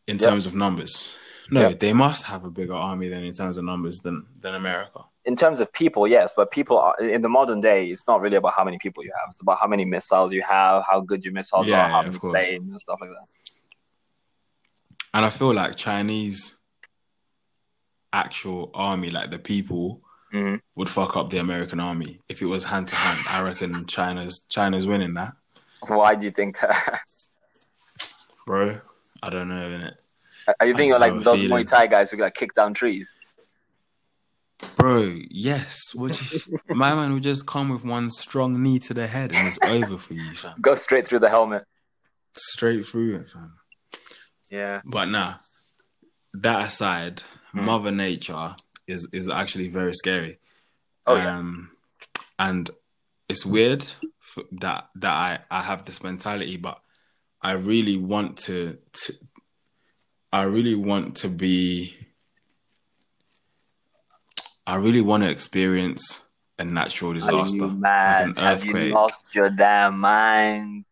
in Yep. terms of numbers. No, Yep. they must have a bigger army than in terms of numbers than than America. in terms of people, yes, but people are, in the modern day, it's not really about how many people you have. It's about how many missiles you have, how good your missiles Yeah, are, how yeah, many planes and stuff like that. And I feel like Chinese actual army, like the people, hmm would fuck up the American army if it was hand to hand. I reckon China's China's winning that, Why do you think that? bro. I don't know, innit? Are you thinking like those feeling. Muay Thai guys who got kicked down trees? Bro, yes. Would you, my man would just come with one strong knee to the head and it's over for you, fam. Go straight through the helmet. Straight through it, fam. Yeah. But nah, that aside, Hmm. Mother Nature is is actually very scary. Oh, yeah. um, and it's weird f- that that I I have this mentality, but I really want to, to I really want to be. I really want to experience a natural Are disaster, you like mad? an Have you lost your damn mind?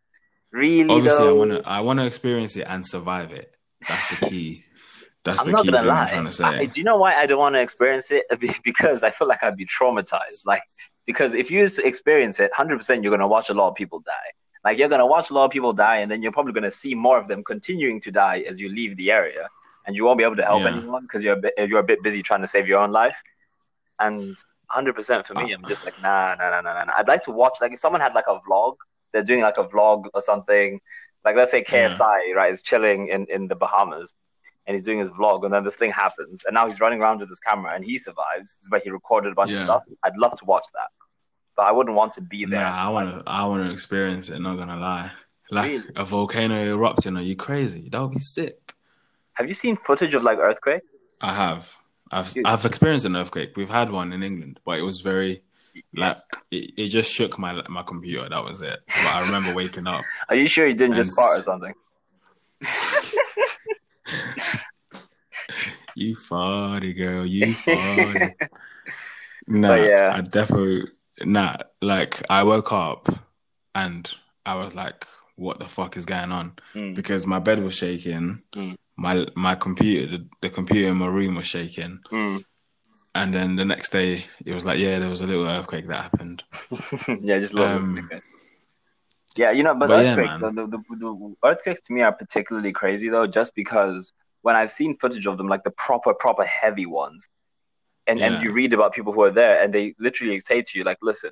Really? Obviously, I want to. I want to experience it and survive it. That's the key. That's I'm the not key gonna lie. I'm trying to say. I, do you know why I don't want to experience it? Because I feel like I'd be traumatized. Like, because if you experience it, hundred percent, you're gonna watch a lot of people die. Like, you're gonna watch a lot of people die, and then you're probably gonna see more of them continuing to die as you leave the area, and you won't be able to help Yeah. anyone because you're a bit, you're a bit busy trying to save your own life. And hundred percent for me, uh, I'm just like, nah, nah, nah, nah. nah. I'd like to watch like if someone had like a vlog, they're doing like a vlog or something. Like let's say Yeah. KSI, right, is chilling in, in the Bahamas and he's doing his vlog and then this thing happens and now he's running around with his camera and he survives. It's where he recorded a bunch of stuff. I'd love to watch that. But I wouldn't want to be there. Nah, I want to. I want to experience it. Not gonna lie. Like Really? a volcano erupting. Are you crazy? That would be sick. Have you seen footage of like earthquake? I have. I've Dude. I've experienced an earthquake. We've had one in England, but it was very like it, it just shook my my computer. That was it. But I remember waking up. Are you sure you didn't just fart or something? You farty girl. You farty. Nah, But yeah. I definitely nah. Like I woke up and I was like, "What the fuck is going on?" Mm. Because my bed was shaking. Mm. My my computer, the, the computer in my room was shaking. Mm. And then the next day it was like, yeah, there was a little earthquake that happened. yeah, just a little Um. Yeah, you know, but, but earthquakes, the, the, the, the earthquakes to me are particularly crazy though, just because when I've seen footage of them, like the proper, proper heavy ones, and, Yeah. and you read about people who are there, and they literally say to you, like, listen,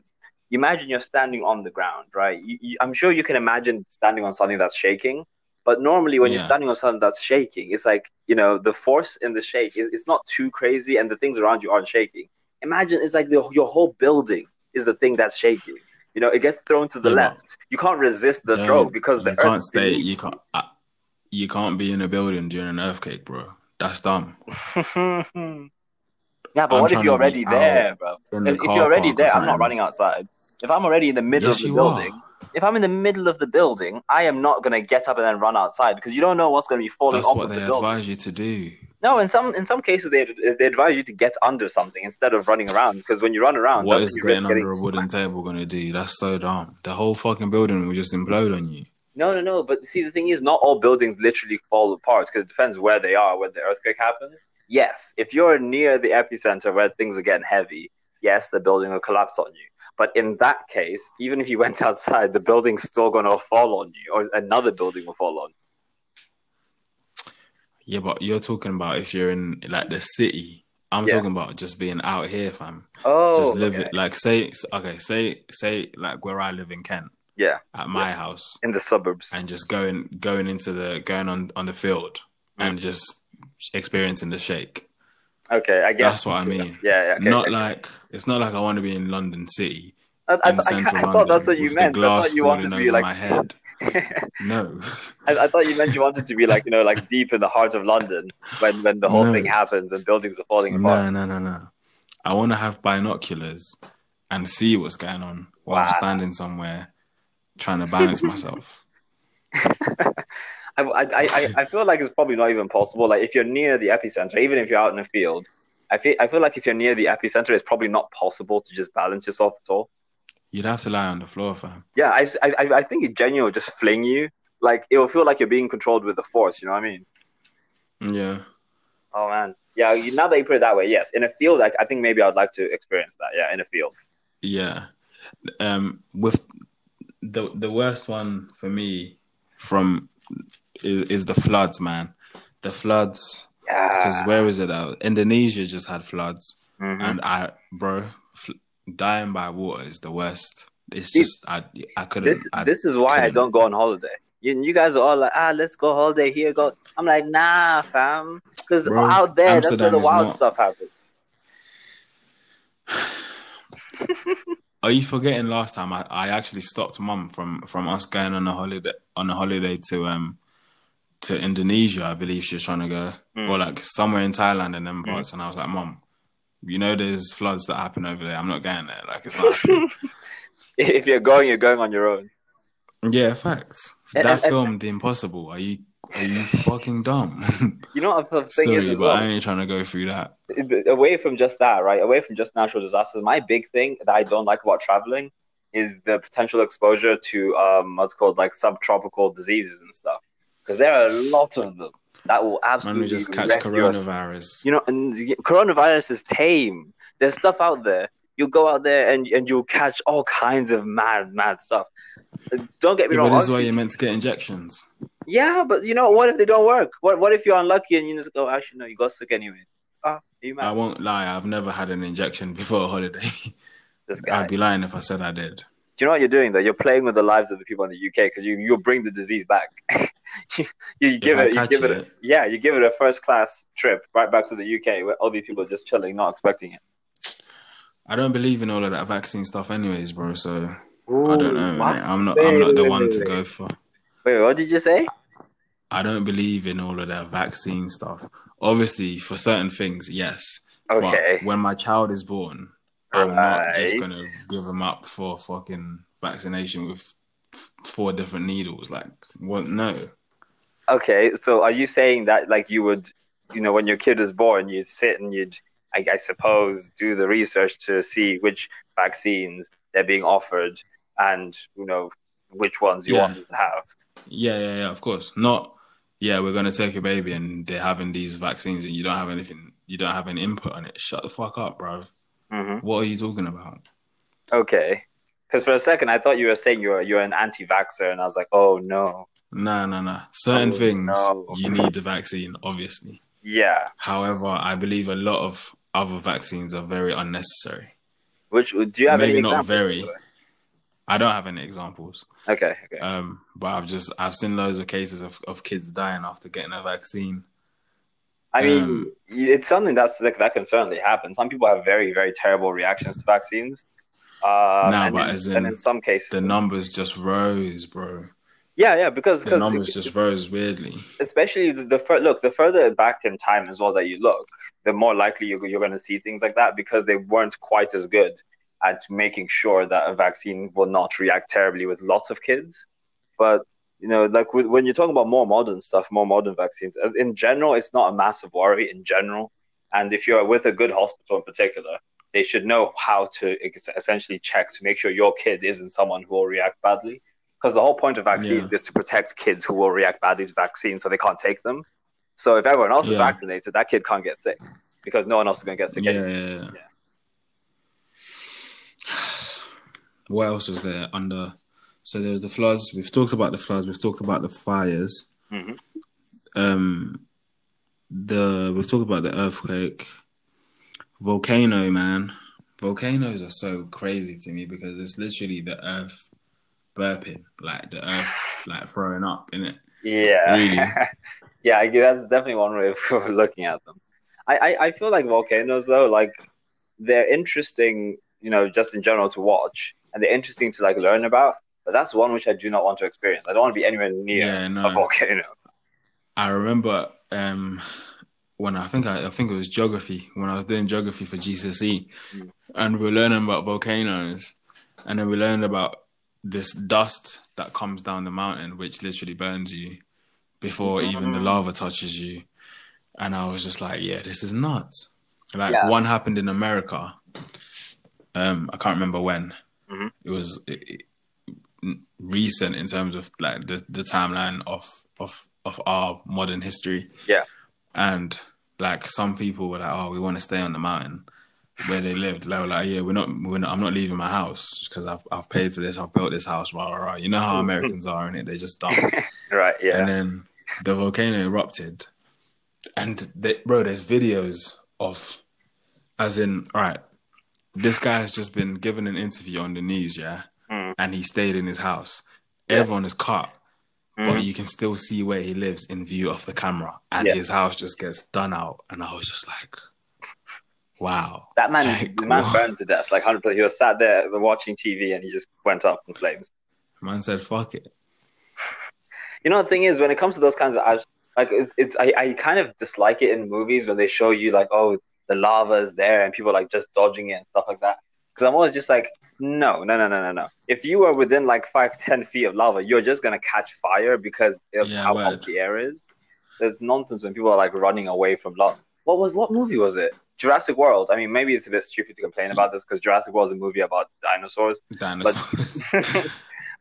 imagine you're standing on the ground, right? You, you, I'm sure you can imagine standing on something that's shaking, but normally when you're standing on something that's shaking, it's like, you know, the force in the shake is it's not too crazy, and the things around you aren't shaking. Imagine it's like the, your whole building is the thing that's shaking. You know, it gets thrown to the Yeah, left. You can't resist the throw because the you can't stay. beneath. You can't. Uh, you can't be in a building during an earthquake, bro. That's dumb. yeah, but I'm what if you're already there, bro? In the If, if you're already there, I'm not running outside. If I'm already in the middle Yes, of the building, are. If I'm in the middle of the building, I am not gonna get up and then run outside because you don't know what's gonna be falling That's off what of they the advise you to do. No, in some in some cases they they advise you to get under something instead of running around because when you run around, What that's is getting under getting a wooden table going to do? That's so dumb. The whole fucking building will just implode on you. No, no, no. But see, the thing is, not all buildings literally fall apart because it depends where they are when the earthquake happens. Yes, if you're near the epicenter where things are getting heavy, yes, the building will collapse on you. But in that case, even if you went outside, the building's still going to fall on you, or another building will fall on. Yeah, but you're talking about if you're in like the city. I'm Yeah. talking about just being out here, fam. Oh, just live okay. it. Like say, okay, say, say, like where I live in Kent, yeah, at my house, in the suburbs. and just going, going into the, going on on the field, Mm. and just experiencing the shake. Okay, I guess That's what I mean. Yeah, yeah. Okay, not okay. like it's not like I want to be in London City, I, I, in I, central I London, thought that's what you meant. I thought you wanted to be like. my head. No, I, I thought you meant you wanted to be like you know like deep in the heart of London when when the whole No. thing happens and buildings are falling apart. no, no, no, no. I want to have binoculars and see what's going on while I'm standing somewhere trying to balance myself. I, I, I, I feel like it's probably not even possible. Like if you're near the epicenter, even if you're out in a field, I feel I feel like if you're near the epicenter, it's probably not possible to just balance yourself at all. You'd have to lie on the floor, fam. Yeah, I, I, I think it genuinely will just fling you. Like it will feel like you're being controlled with the force. You know what I mean? Yeah. Oh man, yeah. you- Now that you put it that way, yes. In a field, like I think maybe I'd like to experience that. Yeah, in a field. Yeah. Um, with the the worst one for me from is, is the floods, man. The floods Yeah. because Yeah. where is it? Uh, Indonesia just had floods, Mhm. and I, bro, fl- dying by water is the worst. It's See, just I I couldn't. This I, this is why I couldn't. don't go on holiday. You, you guys are all like, ah, let's go holiday here. Go. I'm like, nah, fam, because out there, that's where the wild not- stuff happens. Are you forgetting last time I, I actually stopped mum from from us going on a holiday on a holiday to um to Indonesia, I believe she was trying to go. Mm. Or like somewhere in Thailand and then parts and I was like, Mom, you know there's floods that happen over there. I'm not going there. Like it's not if you're going, you're going on your own. Yeah, facts. And- that and- and- film The Impossible, are you are you fucking dumb? You know what I'm thing Sorry, but well? I ain't trying to go through that. away from just that, right? Away from just natural disasters, my big thing that I don't like about traveling is the potential exposure to um, what's called like subtropical diseases and stuff. Because there are a lot of them that will absolutely we just catch wreck your- coronavirus. You know, and coronavirus is tame. There's stuff out there. You'll go out there and and you'll catch all kinds of mad, mad stuff. Uh, don't get me Yeah, wrong. but this is why you're meant to get injections. yeah, but you know, what if they don't work? What what if you're unlucky and you just go, actually, no, you got sick anyway? Ah, you I won't lie, I've never had an injection before a holiday. This guy. I'd be lying if I said I did. Do you know what you're doing though? You're playing with the lives of the people in the UK because you you bring the disease back. you, you give it, you give it, a, yeah, you give it a first class trip right back to the UK where all these people are just chilling, not expecting it. I don't believe in all of that vaccine stuff, anyways, bro. So Ooh, I don't know. I'm not. I'm not the one to go for. Wait, what did you say? I don't believe in all of that vaccine stuff. Obviously, for certain things, yes. Okay, But when my child is born, I'm not just gonna give him up for fucking vaccination with f- four different needles. Like, what? No. Okay. So are you saying that like you would, you know, when your kid is born, you'd sit and you'd, I, I suppose, do the research to see which vaccines they're being offered and you know which ones you Yeah. want them to have. Yeah, yeah, yeah. Of course, not. Yeah, we're gonna take a baby, and they're having these vaccines, and you don't have anything you don't have any input on it. Shut the fuck up, bro. Mhm. What are you talking about? Okay. Because for a second I thought you were saying you're you're an anti-vaxxer, and I was like, oh no. No, no, no. Certain Oh, things no. you need the vaccine, obviously. Yeah. However, I believe a lot of other vaccines are very unnecessary. Which do you have Maybe any not examples? very. I don't have any examples. Okay. Okay. Um, but I've just I've seen loads of cases of, of kids dying after getting a vaccine. I mean, um, it's something that's like that can certainly happen. Some people have very very terrible reactions to vaccines. Uh, Nah, but in, as in in some cases, The numbers just rose, bro. yeah, yeah, because The numbers just rose weirdly. especially the, the fur- look the further back in time as well that you look the more likely you're, you're going to see things like that because they weren't quite as good at making sure that a vaccine will not react terribly with lots of kids but you know like with, when you're talking about more modern stuff more modern vaccines in general it's not a massive worry in general and if you're with a good hospital in particular they should know how to essentially check to make sure your kid isn't someone who will react badly because the whole point of vaccines Yeah. is to protect kids who will react badly to vaccines so they can't take them. So if everyone else is vaccinated, that kid can't get sick because no one else is going to get sick. Yeah, yeah, yeah. Yeah. What else was there under? So there was the floods. We've talked about the floods. We've talked about the fires. Mhm. Um, the we've talked about the earthquake, volcano. Man, volcanoes are so crazy to me because it's literally the earth burping, like the earth like throwing up in it. Yeah, Really? yeah. I- That's definitely one way of looking at them. I, I, I feel like volcanoes though, like they're interesting, you know, just in general to watch, and they're interesting to like learn about. But that's one which I do not want to experience. I don't want to be anywhere near Yeah, no. a volcano. I remember um, when I think I, I think it was geography when I was doing geography for GCSE, Mm. and we were learning about volcanoes, and then we learned about this dust that comes down the mountain, which literally burns you before even the lava touches you. And I was just like, yeah, this is nuts. Like Yeah. one happened in America. Um, I can't remember when. Mhm. It was it, it- recent in terms of like the, the timeline of of of our modern history. Yeah. And like some people were like, "Oh, we want to stay on the mountain where they lived." They were like, "Yeah, we're not. We're not I'm not leaving my house because I've I've paid for this. I've built this house. Rah rah rah. You know how Americans are in it. They just dump." Right? Yeah. And then the volcano erupted, and they, bro, there's videos of, as in, all right, this guy has just been given an interview on the news, yeah, Mm. and he stayed in his house. Yeah. Everyone is cut, but mm-hmm. you can still see where he lives in view of the camera, and Yeah. his house just gets done out, and I was just like, wow, That man, Like, the man what? burned to death. Like hundred percent. He was sat there watching TV, and he just went up in flames. man said, fuck it, You know, the thing is, when it comes to those kinds of like, it's, it's I, I kind of dislike it in movies when they show you like, oh, the lava is there and people like just dodging it and stuff like that. Because I'm always just like, no, no, no, no, no, no. If you are within like five, ten feet of lava, you're just gonna catch fire because of Yeah, how word. hot the air is. There's nonsense when people are like running away from lava. What was what movie was it? Jurassic World. I mean, maybe it's a bit stupid to complain about this because Jurassic World is a movie about dinosaurs dinosaurs.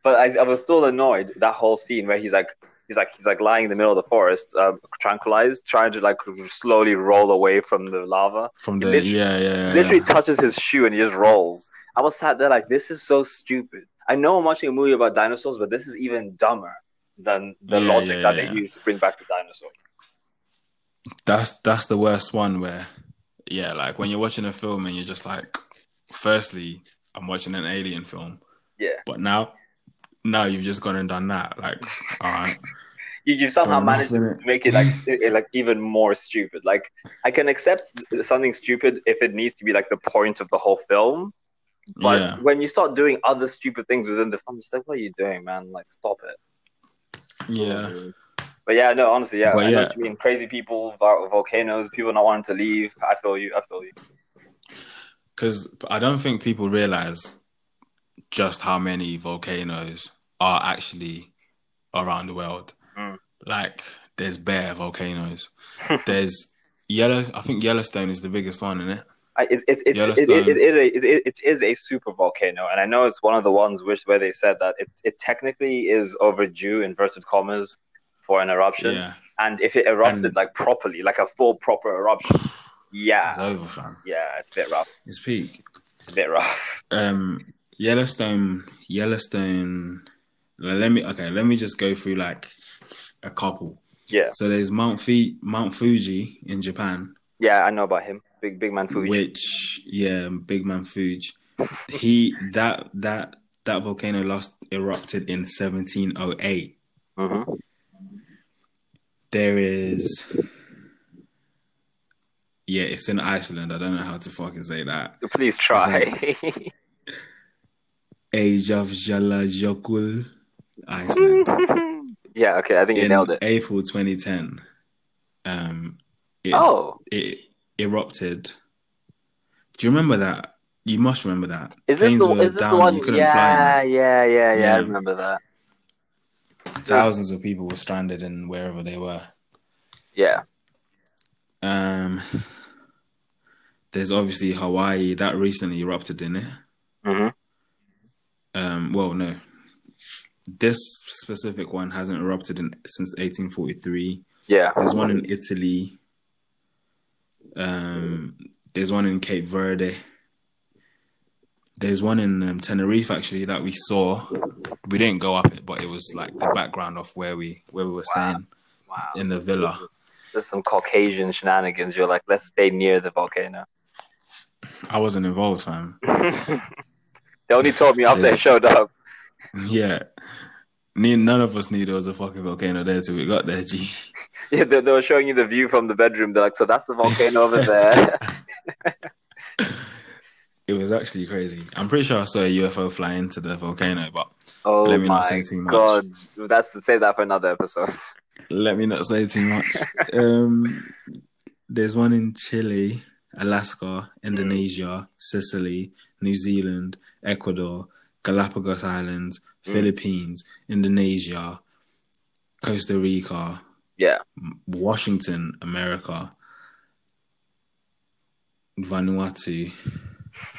but I, I was still annoyed that whole scene where he's like he's like he's like lying in the middle of the forest um, tranquilized trying to like slowly roll away from the lava. From the literally- yeah, yeah, yeah, literally touches his shoe and he just rolls. I was sat there like this is so stupid. I know i'm watching a movie about dinosaurs but this is even dumber than the Yeah, logic yeah, that they use to bring back the dinosaur that's that's the worst one where yeah like when you're watching a film and you're just like firstly i'm watching an alien film. Yeah. But now now you've just gone and done that like all right you, you've somehow managed to make it like st- eh, like even more stupid. Like I can accept something stupid if it needs to be like the point of the whole film. But yeah when you start doing other stupid things within the film, it's like, what are you doing, man? Like, stop it. yeah But yeah, no, honestly, yeah, But I know yeah. mean. Crazy people, volcanoes, people not wanting to leave. I feel you. I feel you. because i don't think people realize just how many volcanoes are actually around the world Mm. like there's bare volcanoes there's yellow i think yellowstone is the biggest one in it I, it, it, it's, it, it, it, is a, it is a super volcano, and I know it's one of the ones which where they said that it, it technically is overdue, inverted commas, for an eruption. yeah And if it erupted And- like properly, like a full proper eruption, Yeah, It's over, fam. yeah, it's a bit rough. It's peak. It's a bit rough. Um, Yellowstone, Yellowstone. Let me okay. Let me just go through like a couple. Yeah, So there's Mount Fi- Mount Fuji in Japan, yeah, I know about him. Big, big man Fuji. which yeah, big man Fuji. He that that that volcano last erupted in 1708. hmm There is yeah, it's in Iceland. I don't know how to fucking say that. Please try. Age of Jalajokul, Iceland. yeah, okay, I think you in nailed it. April 2010, um, it, Oh, it erupted. Do you remember that? You must remember that. is this Planes the were is this down, the one? You couldn't Yeah, fly. yeah, yeah, yeah, Yeah. I remember that. Thousands of people were stranded in wherever they were. Yeah, Um, there's obviously Hawaii that recently erupted in it. hmm Um, well, no, this specific one hasn't erupted in since 1843. yeah. There's one in Italy. Um, there's one in Cape Verde. There's one in um, Tenerife actually that we saw. We didn't go up it, but it was like the background of where we where we were staying Wow, in the villa. there's some Caucasian shenanigans. You're like, let's stay near the volcano. I wasn't involved, fam. They only told me after I showed up. Yeah, Ne- none of us knew there was a fucking volcano there till we got there. G. Yeah, they, they were showing you the view from the bedroom. They're like, so that's the volcano over there. It was actually crazy. I'm pretty sure I saw a UFO fly into the volcano, but oh Let me not say too much. god, that's say that for another episode. let me not say too much. um, there's one in Chile, Alaska, Indonesia, Sicily, New Zealand, Ecuador, Galapagos Islands, Mm. Philippines, Indonesia, Costa Rica, Yeah, Washington, America, Vanuatu.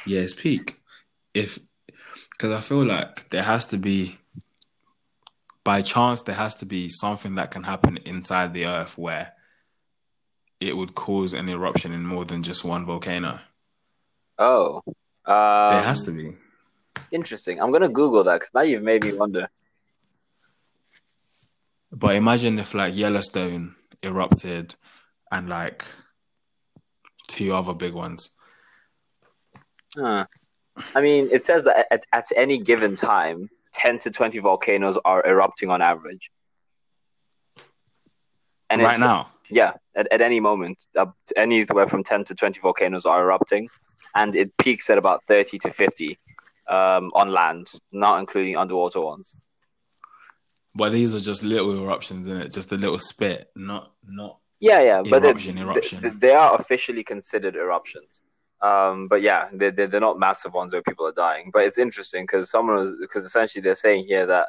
Yeah, it's peak. If because I feel like there has to be by chance there has to be something that can happen inside the earth where it would cause an eruption in more than just one volcano. Oh, um, there has to be. Interesting. I'm gonna Google that because now you've made me wonder. But imagine if like Yellowstone erupted and like two other big ones. Huh. I mean, it says that at, at any given time, 10 to 20 volcanoes are erupting on average. And right now. Yeah, at, at any moment, up anywhere from 10 to 20 volcanoes are erupting, and it peaks at about 30 to 50 um, on land, not including underwater ones. But these are just little eruptions in it, just a little spit, not not Yeah, yeah, but they- Eruption, eruption. They, are officially considered eruptions. Um, but yeah, they they they're not massive ones where people are dying. But it's interesting because someone was because essentially they're saying here that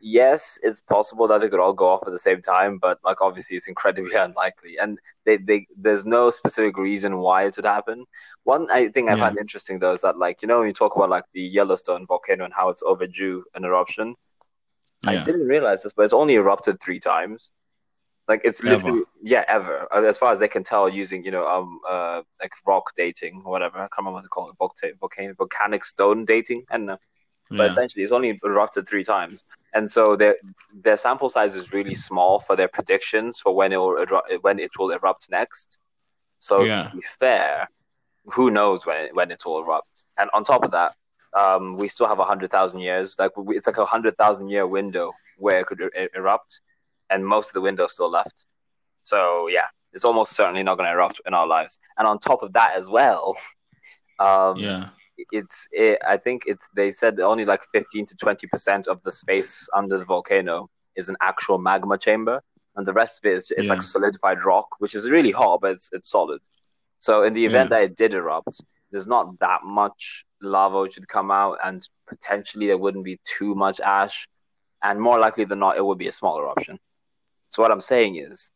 yes, it's possible that they could all go off at the same time, but like obviously it's incredibly unlikely, and they, they there's no specific reason why it would happen. One I think I Yeah. find interesting though is that like you know when you talk about like the Yellowstone volcano and how it's overdue an eruption, I didn't realize this, but it's only erupted three times. Like it's Ever. literally yeah, ever Uh, as far as they can tell using you know um uh like rock dating or whatever. I can't remember what they call it, volcanic, volcanic stone dating. I don't know, but yeah. essentially it's only erupted three times, and so their their sample size is really small for their predictions for when it will when it will erupt next. So Yeah. to be fair, who knows when it, when it will erupt? And on top of that, um, we still have a hundred thousand years. Like we, it's like a hundred thousand year window where it could e- erupt, and most of the window is still left. So yeah, it's almost certainly not going to erupt in our lives. And on top of that as well, um, yeah. It's it, I think it's they said only like fifteen to twenty percent of the space under the volcano is an actual magma chamber, and the rest of it is it's Yeah. like solidified rock, which is really hot, but it's it's solid. So in the event Yeah. that it did erupt, there's not that much lava which would come out, and potentially there wouldn't be too much ash, and more likely than not, it would be a smaller eruption. So what I'm saying is,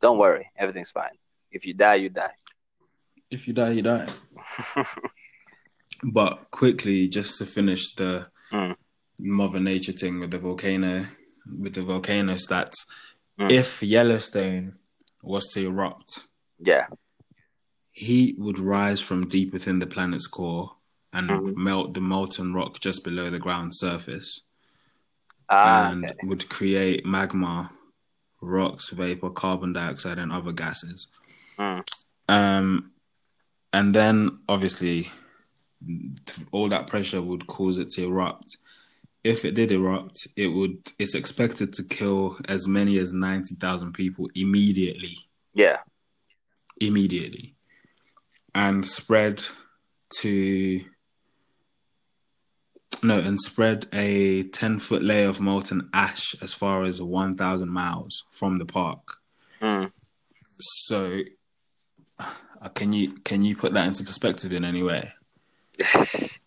don't worry, everything's fine. If you die, you die. If you die, you die. But quickly, just to finish the Mm. Mother Nature thing with the volcano, with the volcano stats. Mm. If Yellowstone was to erupt, Yeah, heat would rise from deep within the planet's core and Mhm. melt the molten rock just below the ground surface, Ah, and okay. would create magma, rocks, vapor, carbon dioxide, and other gases. Mm. Um, and then obviously, all that pressure would cause it to erupt. If it did erupt, it would. It's expected to kill as many as ninety thousand people immediately. Yeah. Immediately, and spread to no, and spread a ten foot layer of molten ash as far as one thousand miles from the park. Mm. So, uh, can you can you put that into perspective in any way?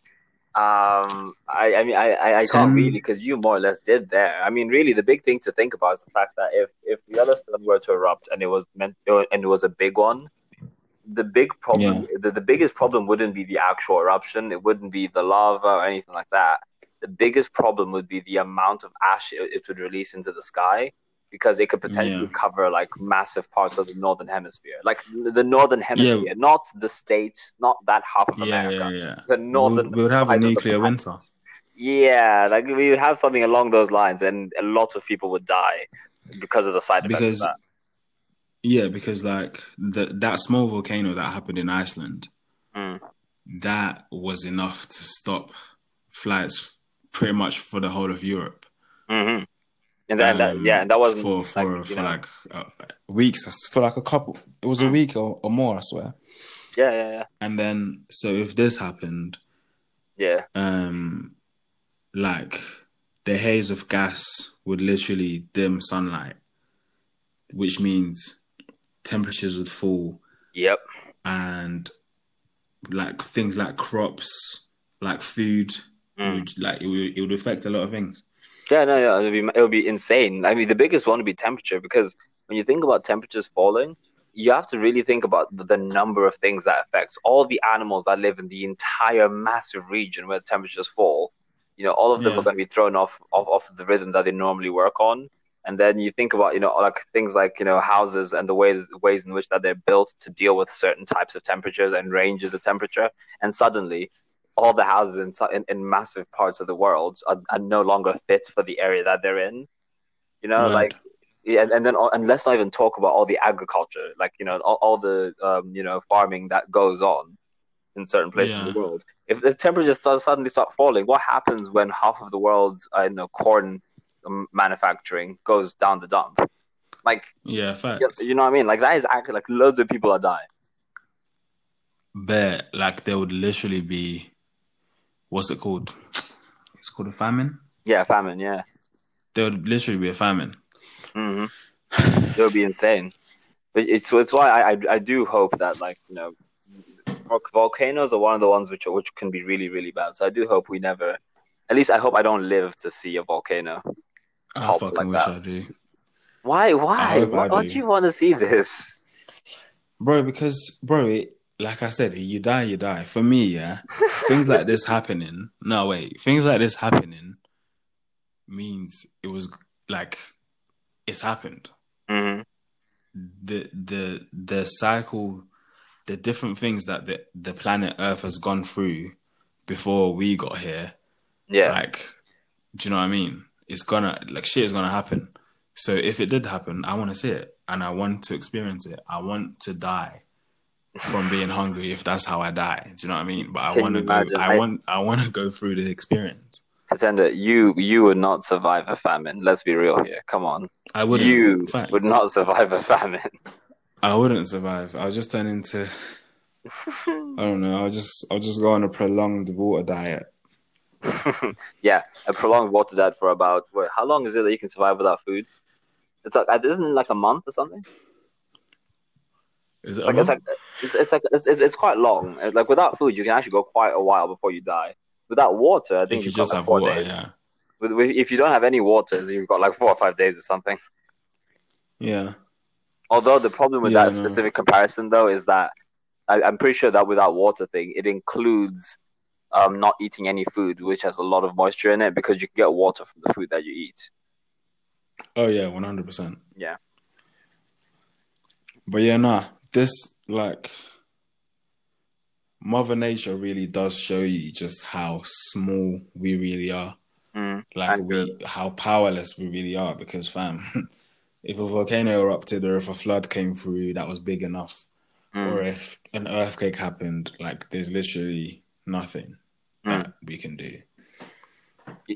um, I, I mean, I, I, I can't really because you more or less did there. I mean, really, the big thing to think about is the fact that if if the Yellowstone were to erupt and it was meant and it was a big one, the big problem, the, the biggest problem wouldn't be the actual eruption. It wouldn't be the lava or anything like that. The biggest problem would be the amount of ash it, it would release into the sky because it could potentially Yeah. cover like massive parts of the northern hemisphere, like the northern hemisphere, not the state, not that half of Yeah, America yeah, yeah. the northern we would have a side of the nuclear winter. Yeah, like we would have something along those lines, and a lot of people would die because of the side effects Because of that. yeah, because like the, that small volcano that happened in Iceland, Mm. that was enough to stop flights pretty much for the whole of Europe. hmm And then that, Um, yeah, and that wasn't for for like, for like uh, weeks, for like a couple. It was a Mm. week or, or more, I swear. yeah, yeah, yeah, And then, so if this happened, yeah, um, like the haze of gas would literally dim sunlight, which means temperatures would fall yep, and like things like crops, like food, Mm. would, like it would, it would affect a lot of things. Yeah. No, yeah, it would be it would be insane. I mean, the biggest one would be temperature because when you think about temperatures falling, you have to really think about the, the number of things that affects all the animals that live in the entire massive region where temperatures fall. You know, all of them Yeah. are going to be thrown off, off off the rhythm that they normally work on. And then you think about, you know, like things like, you know, houses and the ways ways in which that they're built to deal with certain types of temperatures and ranges of temperature. And suddenly, all the houses in in, in massive parts of the world are, are no longer fit for the area that they're in. You know, Right. like yeah, and, and then and let's not even talk about all the agriculture, like you know, all, all the um, you know farming that goes on in certain places in the world. If the temperatures start, suddenly start falling, what happens when half of the world's uh, you know corn um, manufacturing goes down the dump? Like Yeah, you facts. you know what I mean? Like that is actually like loads of people are dying. But like there would literally be, what's it called? It's called a famine. Yeah, famine. Yeah, There would literally be a famine. Mm-hmm. it would be insane. But it's it's why I, I I do hope that like you know vol- volcanoes are one of the ones which are, which can be really really bad. So I do hope we never. At least I hope I don't live to see a volcano. I fucking like wish that. I do, Why? Why? Why don't do. you want to see this? bro. Because bro, it, like I said, you die, you die. For me, yeah, things like this happening. No, wait, things like this happening means it was like it's happened. hmm the the the cycle, the different things that the the planet Earth has gone through before we got here. Yeah. Like, do you know what I mean? It's gonna like shit is gonna happen. So if it did happen, I want to see it and I want to experience it. I want to die from being hungry if that's how I die. Do you know what I mean? But I want to go. imagine? I want. I want to go through the experience. Tatenda, you you would not survive a famine. Let's be real here. Come on, I wouldn't. you Facts. would not survive a famine. I wouldn't survive. I'll just turn into. I don't know. I'll just. I'll just go on a prolonged water diet. yeah, a prolonged water diet for about wait, how long is it that you can survive without food? It's like uh, isn't it like a month or something? Is it? It's like, it's like it's, it's like it's, it's, it's quite long. Like without food, you can actually go quite a while before you die. Without water, I think if you just like have four water, days. yeah, With, with, if you don't have any waters, you've got like four or five days or something. yeah, Although the problem with Yeah, that specific comparison, though, is that I, I'm pretty sure that without water thing, it includes um, not eating any food, which has a lot of moisture in it, because you can get water from the food that you eat. Oh yeah, one hundred percent. Yeah. But yeah, nah. This like Mother Nature really does show you just how small we really are. Mm, Like we, how powerless we really are. Because fam, if a volcano erupted or if a flood came through, that was big enough. Mm. Or if an earthquake happened, like there's literally nothing Mm. that we can do.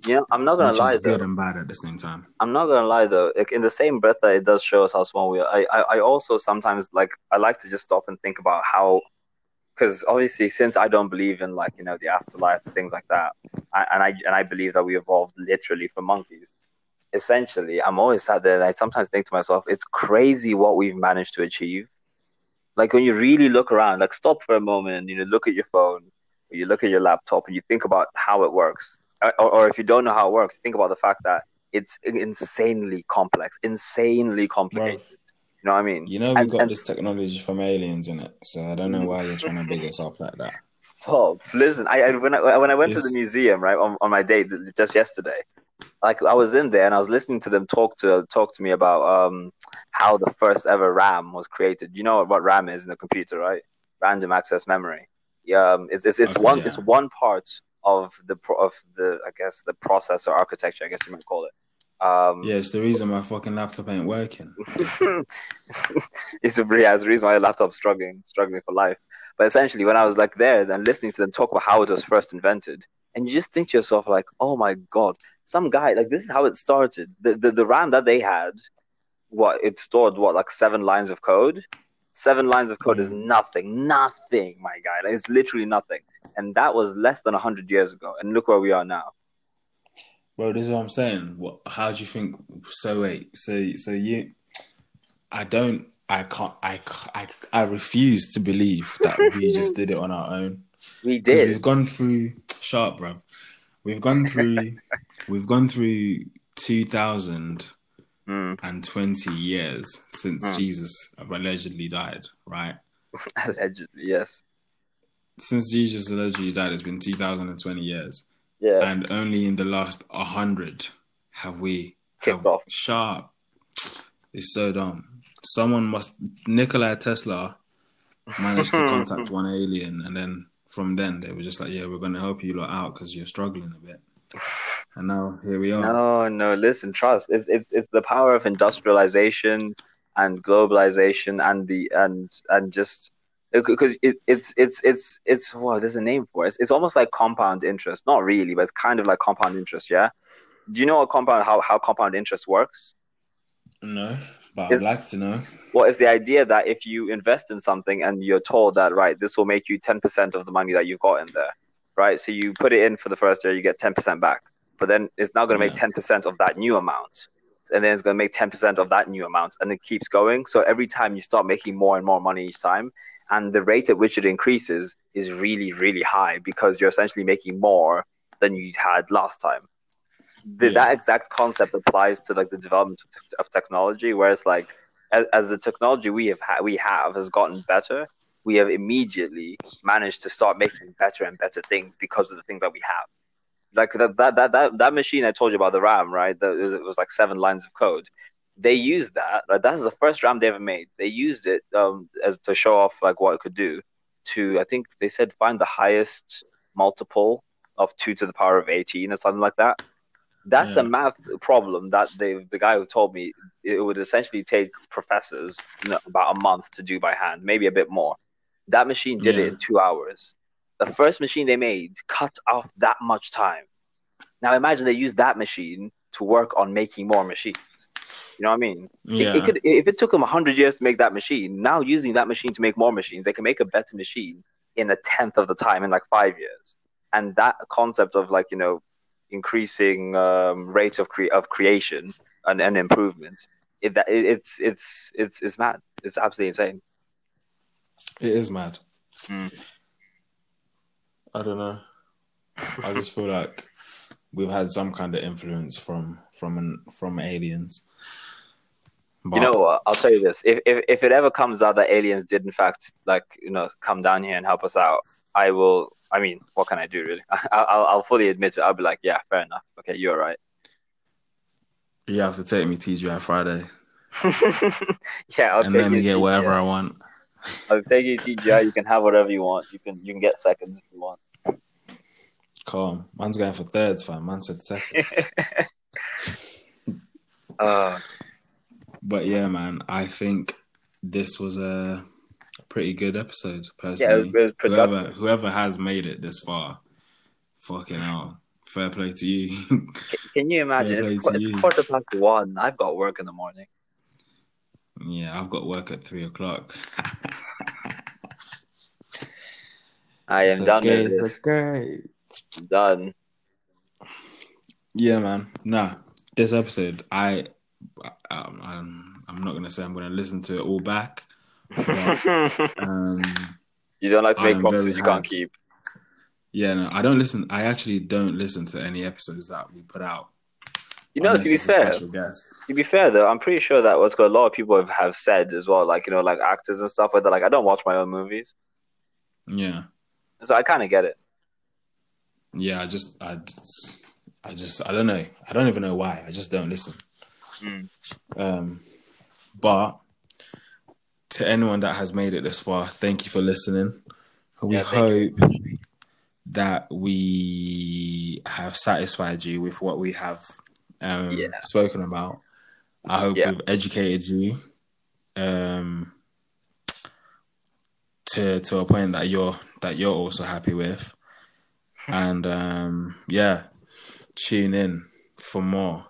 Know, I'm not gonna Which lie is though. good and bad at the same time. I'm not gonna lie though. Like, in the same breath that it does show us how small we are, I, I, I also sometimes like I like to just stop and think about how, because obviously since I don't believe in like you know the afterlife and things like that, I, and I and I believe that we evolved literally from monkeys. Essentially, I'm always sat there and I sometimes think to myself, it's crazy what we've managed to achieve. Like when you really look around, like stop for a moment and you know look at your phone, or you look at your laptop, and you think about how it works or, or if you don't know how it works, think about the fact that it's insanely complex, insanely complicated. You know what I mean? You know, we And- got and- this technology from aliens in it, so I don't know why you're trying to big us up like that. Stop. Listen, I, I when I when I went to the museum right on, on my date just yesterday, like I was in there and I was listening to them talk to talk to me about um how the first ever RAM was created. You know what RAM is in the computer, right? Random access memory. Yeah, um, it's it's, it's Okay, one yeah. it's one part of the of the I guess the processor architecture. I guess you might call it. Um, Yeah, it's the reason my fucking laptop ain't working. it's a yeah, it's the reason why the laptop's struggling, struggling for life. But essentially, when I was like there and listening to them talk about how it was first invented, and you just think to yourself like, oh my god, some guy like this is how it started. The the, the RAM that they had, what it stored what like seven lines of code. Seven lines of code is mm. nothing, nothing, my guy. Like, it's literally nothing, and that was less than hundred years ago. And look where we are now. Bro, this is what I'm saying. What? How do you think? So wait, so so you? I don't. I can't. I I, I refuse to believe that we just did it on our own. We did. we've gone through sharp, bro. We've gone through. we've gone through two thousand Mm, and twenty years since Mm. Jesus allegedly died. Right. allegedly, yes. Since Jesus allegedly died, it's been two thousand and twenty years. Yeah. and only in the last 100 have we Kicked have off. sharp it's so dumb someone must Nikola Tesla managed to contact one alien and then from then they were just like yeah we're going to help you lot out because you're struggling a bit and now here we are No, no. Listen, trust. It's it's it's the power of industrialization and globalization and the and and just because it, it's it's it's it's well, there's a name for it. It's, it's almost like compound interest. Not really, but it's kind of like compound interest. Yeah. Do you know what compound how how compound interest works? no but I'd like to know Well, it's the idea that if you invest in something and you're told that right, this will make you ten percent of the money that you've got in there, right? So you put it in for the first year, you get ten percent back, but then it's now going to make Yeah. ten percent of that new amount, and then it's going to make ten percent of that new amount, and it keeps going. So every time you start making more and more money each time, and the rate at which it increases is really, really high because you're essentially making more than you had last time. The, Yeah. That exact concept applies to like the development of, te- of technology, where it's like as, as the technology we have ha- we have has gotten better, we have immediately managed to start making better and better things because of the things that we have. Like that that that that, that machine I told you about the RAM, right? The, it was- it was like seven lines of code. They used that. Right? That's the first RAM they ever made. They used it um, as to show off like what it could do. To I think they said find the highest multiple of two to the power of eighteen or something like that. That's a math problem that they the guy who told me it would essentially take professors you know, about a month to do by hand, maybe a bit more. That machine did it in two hours. The first machine they made cut off that much time. Now imagine they used that machine to work on making more machines. You know what I mean? It- yeah It, could if it took them hundred years to make that machine. Now using that machine to make more machines, they can make a better machine in a tenth of the time in like five years. And that concept of like you know increasing um, rate of cre- of creation and, and improvement, it, that, it, it's it's it's it's mad. It's absolutely insane. it is mad Mm. I don't know I just feel like we've had some kind of influence from from an, from aliens. But, You know what? I'll tell you this: if, if if it ever comes out that aliens did in fact like you know come down here and help us out, I will. I mean, what can I do really? I, I'll I'll fully admit it. I'll be like, yeah, fair enough. Okay, you're right. you have to take me to TGI Friday yeah, I'll and take let me you get to- whatever. I want. I'll take you TGI. You can have whatever you want. You can you can get seconds if you want. Calm. Man's going for thirds, fam. Man said seconds. uh, but yeah, man, I think this was a pretty good episode. yeah, it was, Personally, it was whoever whoever has made it this far, fucking hell, fair play to you. Can you imagine? It's, qu- it's quarter past one. I've got work in the morning. Yeah, I've got work at three o'clock. I am It's done okay, with it's okay. Done. Yeah, man. Nah, this episode, I, um, I'm, I'm not gonna say I'm gonna listen to it all back. Um, you don't like to make promises you can't keep. yeah, no, I don't listen. I actually don't listen to any episodes that we put out. You know, to be fair, to be fair though, I'm pretty sure that what's got a lot of people have, have said as well, like you know, like actors and stuff like that. Like I don't watch my own movies, Yeah, so I kind of get it. yeah. I just, I just, I just, I don't know. I don't even know why. I just don't listen. Mm. Um, but to anyone that has made it this far, thank you for listening. We Yeah, hope that we have satisfied you with what we have um, Yeah. spoken about. I hope Yeah. we've educated you um, to to a point that you're that you're also happy with, and um, yeah, tune in for more.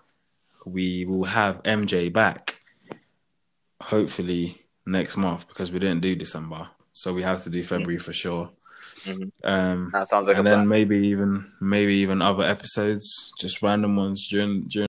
We will have MJ back hopefully next month because we didn't do December, so we have to do February for sure. Mhm. Um, That sounds like and a then plan. maybe even maybe even other episodes, just random ones during during